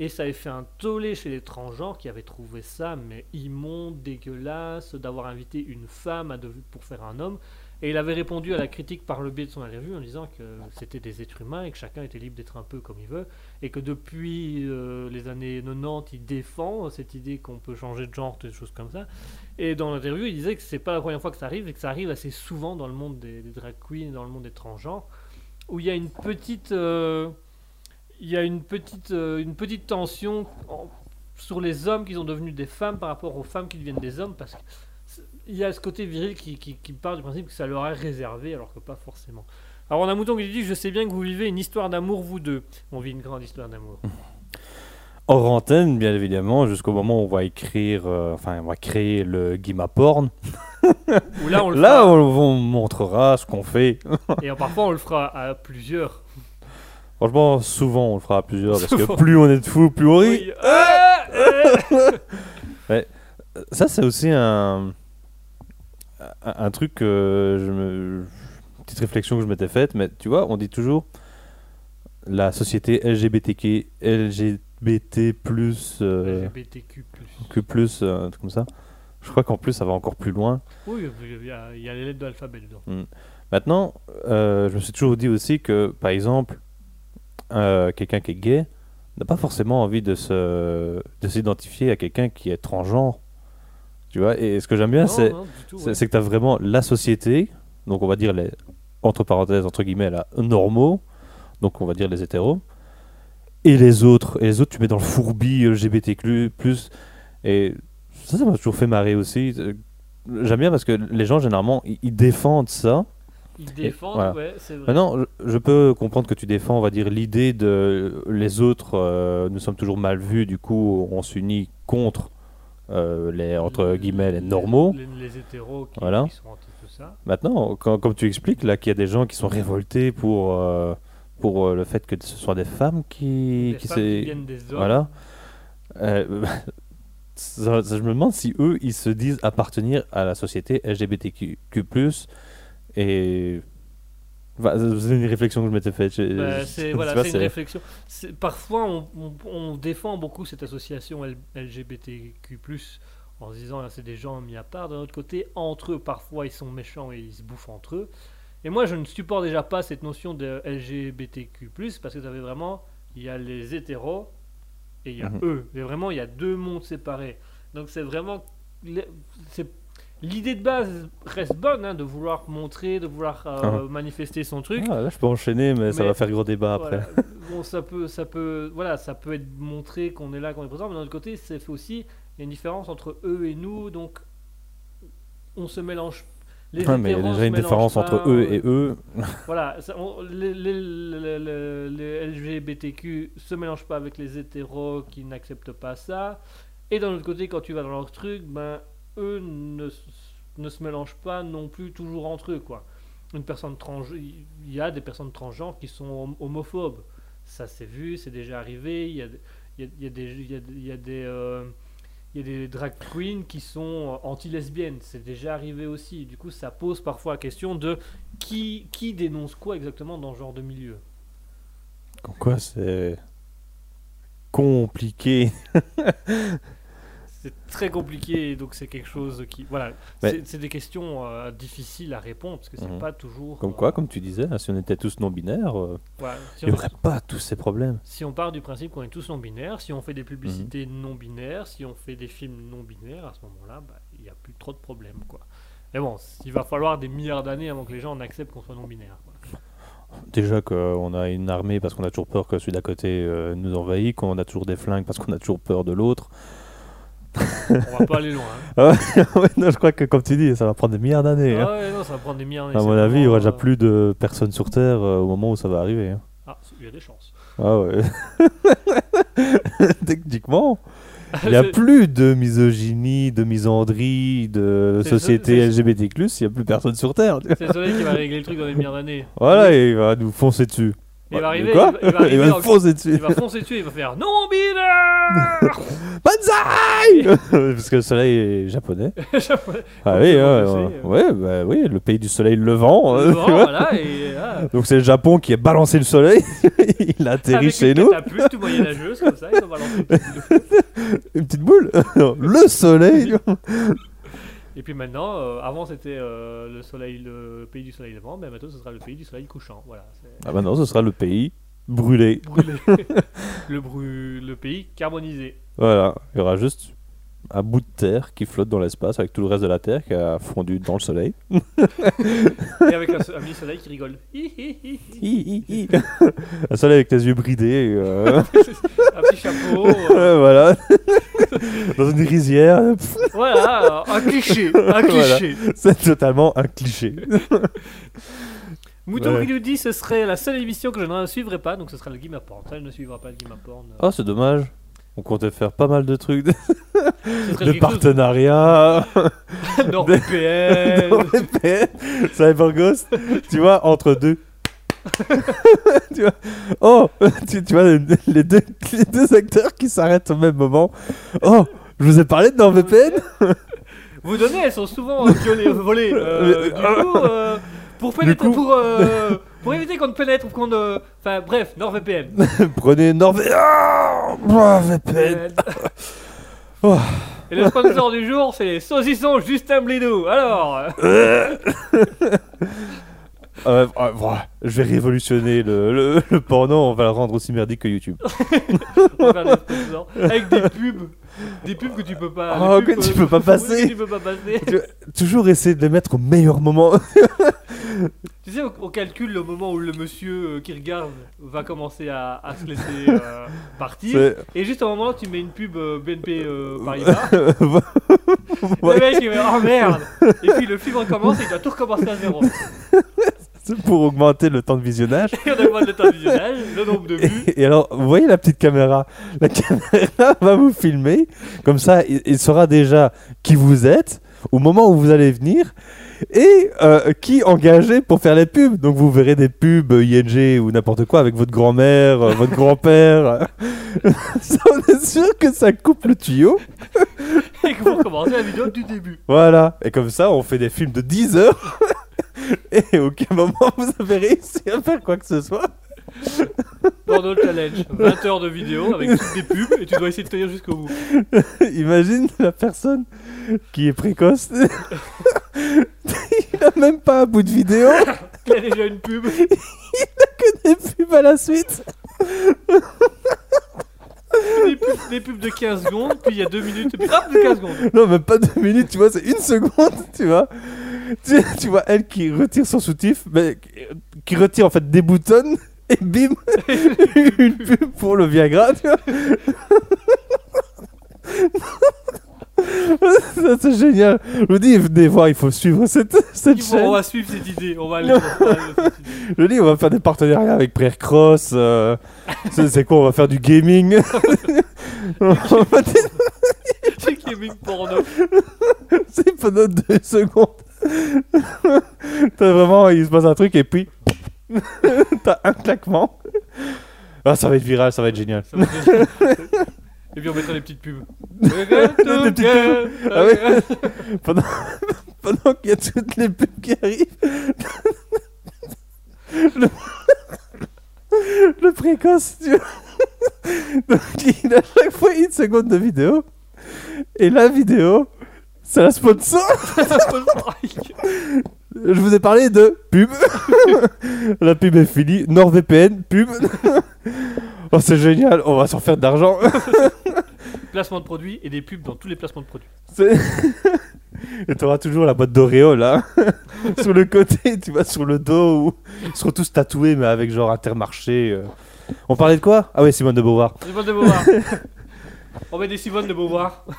Et ça avait fait un tollé chez les transgenres qui avaient trouvé ça, mais immonde, dégueulasse, d'avoir invité une femme à dev- pour faire un homme. Et il avait répondu à la critique par le biais de son interview en disant que c'était des êtres humains et que chacun était libre d'être un peu comme il veut et que depuis euh, les années 90, il défend cette idée qu'on peut changer de genre, des choses comme ça. Et dans l'interview, il disait que c'est pas la première fois que ça arrive et que ça arrive assez souvent dans le monde des, drag queens, dans le monde des transgenres, où il y a une petite, euh, il y a une petite, euh, une petite tension en- sur les hommes qui sont devenus des femmes par rapport aux femmes qui deviennent des hommes, parce que c'est- il y a ce côté viril qui, qui, qui part du principe que ça leur est réservé, alors que pas forcément. Alors on a Mouton qui dit Je sais bien que vous vivez une histoire d'amour, vous deux. On vit une grande histoire d'amour. Hors antenne, bien évidemment, jusqu'au moment où on va écrire, euh, enfin, on va créer le Guima Porn. Là, on le Là, fera, on, on montrera ce qu'on fait. et euh, parfois on le fera à plusieurs. Franchement, souvent, on le fera à plusieurs parce que plus on est de fous, plus on rit. Oui. Ah, euh. Ça, c'est aussi un, un, truc que je me. Petite réflexion que je m'étais faite, mais tu vois, on dit toujours la société LGBTQ, LGBT, plus euh, LGBTQ+. que plus, euh, un truc comme ça. Je crois qu'en plus, ça va encore plus loin. Oui, il y, a, il y a les lettres de l'alphabet dedans. Maintenant, euh, je me suis toujours dit aussi que, par exemple, euh, quelqu'un qui est gay n'a pas forcément envie de se de s'identifier à quelqu'un qui est transgenre. Tu vois, et ce que j'aime bien, ouais. c'est que tu as vraiment la société, donc on va dire les, entre parenthèses, entre guillemets, là, normaux, donc on va dire les hétéros, et les autres. Et les autres, tu mets dans le fourbi LGBTQ, et ça, ça m'a toujours fait marrer aussi. Euh, J'aime bien parce que les gens, généralement, ils, ils défendent ça, Ils défendent, voilà. ouais, c'est vrai. Maintenant, je, je peux comprendre que tu défends, on va dire, l'idée de les autres, euh, nous sommes toujours mal vus, du coup, on s'unit contre euh, les, entre guillemets, les normaux. Les, les hétéros qui, Voilà. qui sont anti tout ça. Maintenant, quand- comme tu expliques, là, qu'il y a des gens qui sont révoltés pour, euh, pour euh, le fait que ce soit des femmes qui, Des qui femmes qui s'est- viennent des hommes. Voilà. Euh, ça- ça, je me demande si eux, ils se disent appartenir à la société LGBTQ+. Et. Enfin, c'est une réflexion que je m'étais faite. Bah, c'est voilà, une réflexion. Parfois, on, on- on défend beaucoup cette association L- LGBTQ+, en se disant là, c'est des gens mis à part. D'un autre côté, entre eux, parfois, ils sont méchants et ils se bouffent entre eux. Et moi, je ne supporte déjà pas cette notion de LGBTQ+, parce que ça fait vraiment, il y a les hétéros et il y a Mhm. eux. Et vraiment, il y a deux mondes séparés. Donc c'est vraiment... L'idée de base reste bonne, hein, de vouloir montrer, de vouloir euh, Ah. manifester son truc. Ah, là, je peux enchaîner, mais, ça va faire gros débat après. Voilà. Bon, ça peut, ça peut, voilà, ça peut être montré qu'on est là, qu'on est présent, mais d'un autre côté, c'est fait aussi, il y a une différence entre eux et nous, donc on se mélange. Les Ouais, mais il y a déjà une différence pas, entre eux et eux. Voilà, ça- on- les, les- les- LGBTQ se mélangent pas avec les hétéros qui n'acceptent pas ça, et d'un autre côté, quand tu vas dans leur truc, ben eux ne, se mélangent pas non plus toujours entre eux, quoi. Une personne trans, il y a des personnes transgenres qui sont hom- homophobes. Ça s'est vu, c'est déjà arrivé. Il y a, des- il y a- il y a des, il y a- il y a des, euh, il y a des drag queens qui sont anti-lesbiennes. C'est déjà arrivé aussi. Du coup, ça pose parfois la question de qui, dénonce quoi exactement dans ce genre de milieu. Quoi, c'est compliqué. C'est très compliqué, et donc c'est quelque chose qui, voilà, c'est des questions euh, difficiles à répondre parce que c'est Mhm. pas toujours. Comme euh, quoi, comme tu disais, hein, si on était tous non-binaires, euh, voilà. Si il n'y aurait pas tous ces problèmes. Si on part du principe qu'on est tous non-binaires, si on fait des publicités Mhm. non-binaires, si on fait des films non-binaires, à ce moment-là, bah, il n'y a plus trop de problèmes. Quoi. Mais bon, il va falloir des milliards d'années avant que les gens en acceptent qu'on soit non-binaire. quoi. Déjà qu'on a une armée parce qu'on a toujours peur que celui d'à côté euh, nous envahit, qu'on a toujours des flingues parce qu'on a toujours peur de l'autre. On va pas aller loin. hein. ouais, non, je crois que comme tu dis, ça va prendre des milliards d'années. hein. Ah ouais, non, ça va prendre des milliards d'années. À mon avis, il y aura déjà euh, plus de personnes sur Terre euh, au moment où ça va arriver. hein. Ah, il y a des chances. Ah ouais. Techniquement, il n'y a plus de misogynie, de misandrie, de société LGBT+, il n'y a plus personne sur Terre. C'est le soleil qui va régler le truc dans des milliards d'années. Voilà, et il va nous foncer dessus. Il va arriver, Quoi il va- il va foncer dessus. Il va foncer dessus, il va faire non-binaire Banzai Parce que le soleil est japonais. Ah oui, ouais, ouais, bah oui, le pays du soleil levant. euh, Le vent, vois. voilà, et ah, Donc c'est le Japon qui a balancé le soleil, il a atterri avec chez une nous, catapulte tout moyenâgeuse comme ça, il va balancer une petite boule de feu. une petite boule, le soleil. Et puis maintenant, euh, avant c'était euh, le soleil, le pays du soleil levant, mais maintenant ce sera le pays du soleil couchant. Voilà, Ah bah non, ce sera le pays brûlé. brûlé. le, bru- le pays carbonisé. Voilà, il y aura juste un bout de terre qui flotte dans l'espace avec tout le reste de la terre qui a fondu dans le soleil. Et avec un, so- un petit soleil qui rigole. Hi, hi, un soleil avec les yeux bridés. euh, un petit chapeau. euh, voilà. dans une rizière. Voilà, un cliché. Un Voilà. cliché. C'est totalement un cliché. Mouton Ouais. qui nous dit ce serait la seule émission que je ne suivrai pas, donc ce sera le Game Porn. Ça, je ne suivra pas le Game Porn. Oh, c'est dommage. On comptait faire pas mal de trucs, de, de NordVPN. VPN, Cyberghost, tu vois, entre deux. tu vois, oh, tu, tu vois, les deux, les deux acteurs qui s'arrêtent au même moment. Oh, je vous ai parlé de NordVPN Vos données, elles sont souvent euh, violées, volées. Euh, du coup, euh, pour, pénétrer, coup- pour, euh, pour éviter qu'on ne pénètre ou qu'on ne. Enfin, bref, NordVPN. Prenez NordVPN. Oh, VPN. Oh. Et le sponsor du jour, c'est les saucissons Justin Blidou. Alors, Euh, ah, voilà, je vais révolutionner le, le, le porno, on va le rendre aussi merdique que YouTube. on va faire des sponsors avec des pubs. Des pubs que tu peux pas. Oh, que tu euh, peux pas passer. que tu peux pas passer. Toujours essayer de les mettre au meilleur moment. Tu sais, on, on calcule le moment où le monsieur euh, qui regarde va commencer à, à se laisser euh, partir. Et juste au moment où tu mets une pub euh, BNP Paribas, Ouais. le mec il fait Oh merde Et puis le film recommence et il doit tout recommencer à zéro. Pour augmenter le temps de visionnage. Et on augmente le temps de visionnage, le nombre de vues. Et, et alors, vous voyez la petite caméra? La caméra va vous filmer. Comme ça, il, il saura déjà qui vous êtes au moment où vous allez venir et euh, qui engagé pour faire les pubs. Donc, vous verrez des pubs ING ou n'importe quoi avec votre grand-mère, euh, votre grand-père. On est sûr que ça coupe le tuyau. Et que vous recommencez la vidéo du début. Voilà. Et comme ça, on fait des films de 10 heures. Et aucun moment vous avez réussi à faire quoi que ce soit. Pendant le challenge. 20 heures de vidéo avec toutes des pubs et tu dois essayer de tenir jusqu'au bout. Imagine la personne qui est précoce. Il a même pas un bout de vidéo, Il a déjà une pub. que des pubs à la suite. Des pubs, des pubs de 15 secondes, puis il y a 2 minutes, et puis hop, de 15 secondes. Non, même pas deux minutes, tu vois, c'est une seconde, tu vois. Tu, tu vois elle qui retire son soutif, mais qui retire en fait des boutons et bim, une pub pour le Viagra, tu vois. C'est génial. Je vous dis, venez voir, il faut suivre cette, cette chaîne. on va suivre cette idée. On va aller. Je vous dis, on va faire des partenariats avec Prayer Cross. euh, c'est quoi On va faire du gaming. C'est gaming porno. c'est pendant deux secondes. T'as vraiment, il se passe un truc et puis t'as un claquement. Ah, ça va être viral, ça va être génial. Ça va être génial. Et puis on mettra des petites pubs. Des petites pubs. Ah ouais. Pendant, pendant qu'il y a toutes les pubs qui arrivent. Le, le précoce, tu vois. Donc il a à chaque fois une seconde de vidéo. Et la vidéo, c'est la sponsor. Je vous ai parlé de pub. la pub est finie. NordVPN, pub. oh, c'est génial. On va s'en faire de l'argent. Placement de produits et des pubs dans tous les placements de produits. C'est- Et t'auras toujours la boîte d'Oreo là, sur le côté, tu vois, sur le dos, où ils seront tous tatoués, mais avec genre Intermarché. euh. On parlait de quoi? Ah ouais, Simone de Beauvoir. Simone de Beauvoir. On met des Simone de Beauvoir.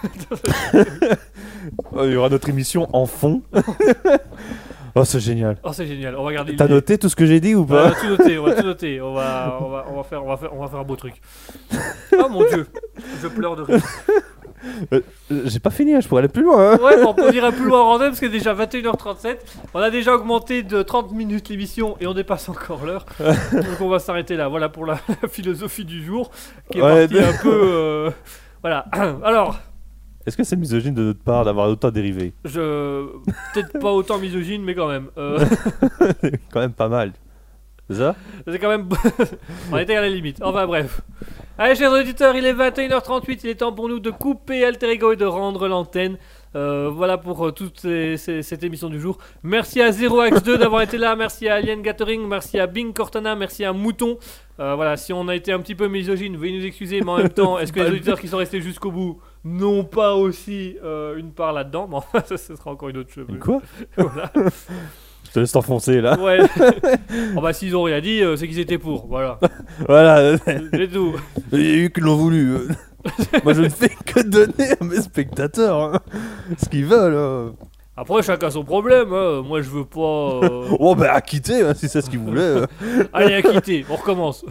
Oh, il y aura notre émission en fond. oh, c'est génial. Oh, c'est génial. On va garder. T'as noté tout ce que j'ai dit ou On pas va tout noter, on va tout noter. On va, on va, on va faire, on va faire, on va faire un beau truc. Oh mon dieu, je pleure de rire. Euh, J'ai pas fini, hein, je pourrais aller plus loin. hein. Ouais, on ira plus loin en random parce que déjà 21h37. On a déjà augmenté de 30 minutes l'émission et on dépasse encore l'heure. Donc on va s'arrêter là. Voilà pour la philosophie du jour qui est Ouais, partie un peu. euh, Voilà. Alors, Est-ce que c'est misogyne de notre part d'avoir autant dérivé je peut-être pas autant misogyne, mais quand même. Euh, Quand même pas mal. C'est ça? C'est quand même. On était à la limite. Enfin bref. Allez, chers auditeurs, il est 21h38. Il est temps pour nous de couper Alter Ego et de rendre l'antenne. Euh, voilà pour euh, toute ces- ces- cette émission du jour. Merci à 0x2 d'avoir été là. Merci à Alien Gathering. Merci à Bing Cortana. Merci à Mouton. Euh, voilà, si on a été un petit peu misogyne, veuillez nous excuser. Mais en même temps, est-ce que les auditeurs qui sont restés jusqu'au bout n'ont pas aussi une part là-dedans? Mais enfin, ça, ce sera encore une autre chose. Quoi? Voilà. Je te laisse t'enfoncer là. Ouais. oh bah, s'ils ont rien dit, c'est qu'ils étaient pour. Voilà. Voilà. C'est tout. Il y a eu qui l'ont voulu. Moi, je ne fais que donner à mes spectateurs hein, ce qu'ils veulent. hein. Après, chacun son problème. hein. Moi, je veux pas. euh, Oh, bah, à quitter, hein, si c'est ce qu'ils voulaient. Allez, à quitter. On recommence.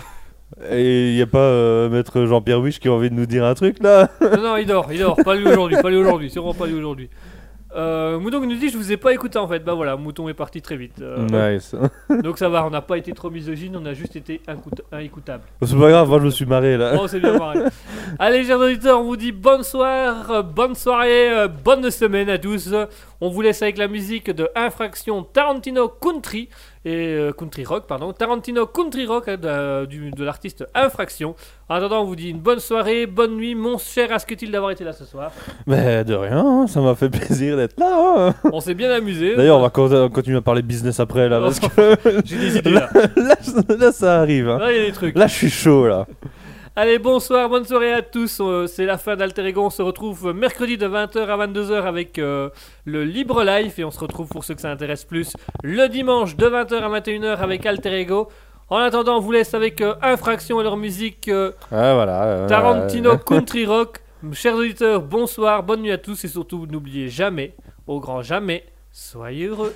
Et il n'y a pas euh, Maître Jean-Pierre Wish qui a envie de nous dire un truc là? Non, non, il dort. Il dort. Pas lui aujourd'hui. Pas lui aujourd'hui. C'est vraiment pas lui aujourd'hui. Euh, Mouton nous dit Je vous ai pas écouté en fait. Bah voilà, Mouton est parti très vite. Euh, Nice. Donc ça va, on n'a pas été trop misogyne. On a juste été inécoutable. C'est pas grave, moi je me suis marré là. Oh, c'est bien marré. Allez, chers auditeurs, on vous dit bonne soirée, euh, bonne soirée, bonne semaine à tous. On vous laisse avec la musique de Infraction Tarantino Country et euh, Country Rock, pardon, Tarantino Country Rock hein, de, du- de l'artiste Infraction. En attendant, on vous dit une bonne soirée, bonne nuit, mon cher Asketil d'avoir été là ce soir? Mais de rien, hein, ça m'a fait plaisir d'être là. hein. On s'est bien amusé. D'ailleurs, on va con- continuer à parler business après là, parce que J'ai des idées là. là, là, ça arrive. hein. Là, il y a des trucs. Là, je suis chaud là. Allez, bonsoir, bonne soirée à tous. Euh, c'est la fin d'Alter Ego. On se retrouve mercredi de 20h à 22h avec euh, le Libre Life. Et on se retrouve pour ceux que ça intéresse plus le dimanche de 20h à 21h avec Alter Ego. En attendant, on vous laisse avec euh, Infraction et leur musique euh, Ouais, voilà. euh, Tarantino. Country Rock. Chers auditeurs, bonsoir, bonne nuit à tous. Et surtout, n'oubliez jamais, au grand jamais, soyez heureux.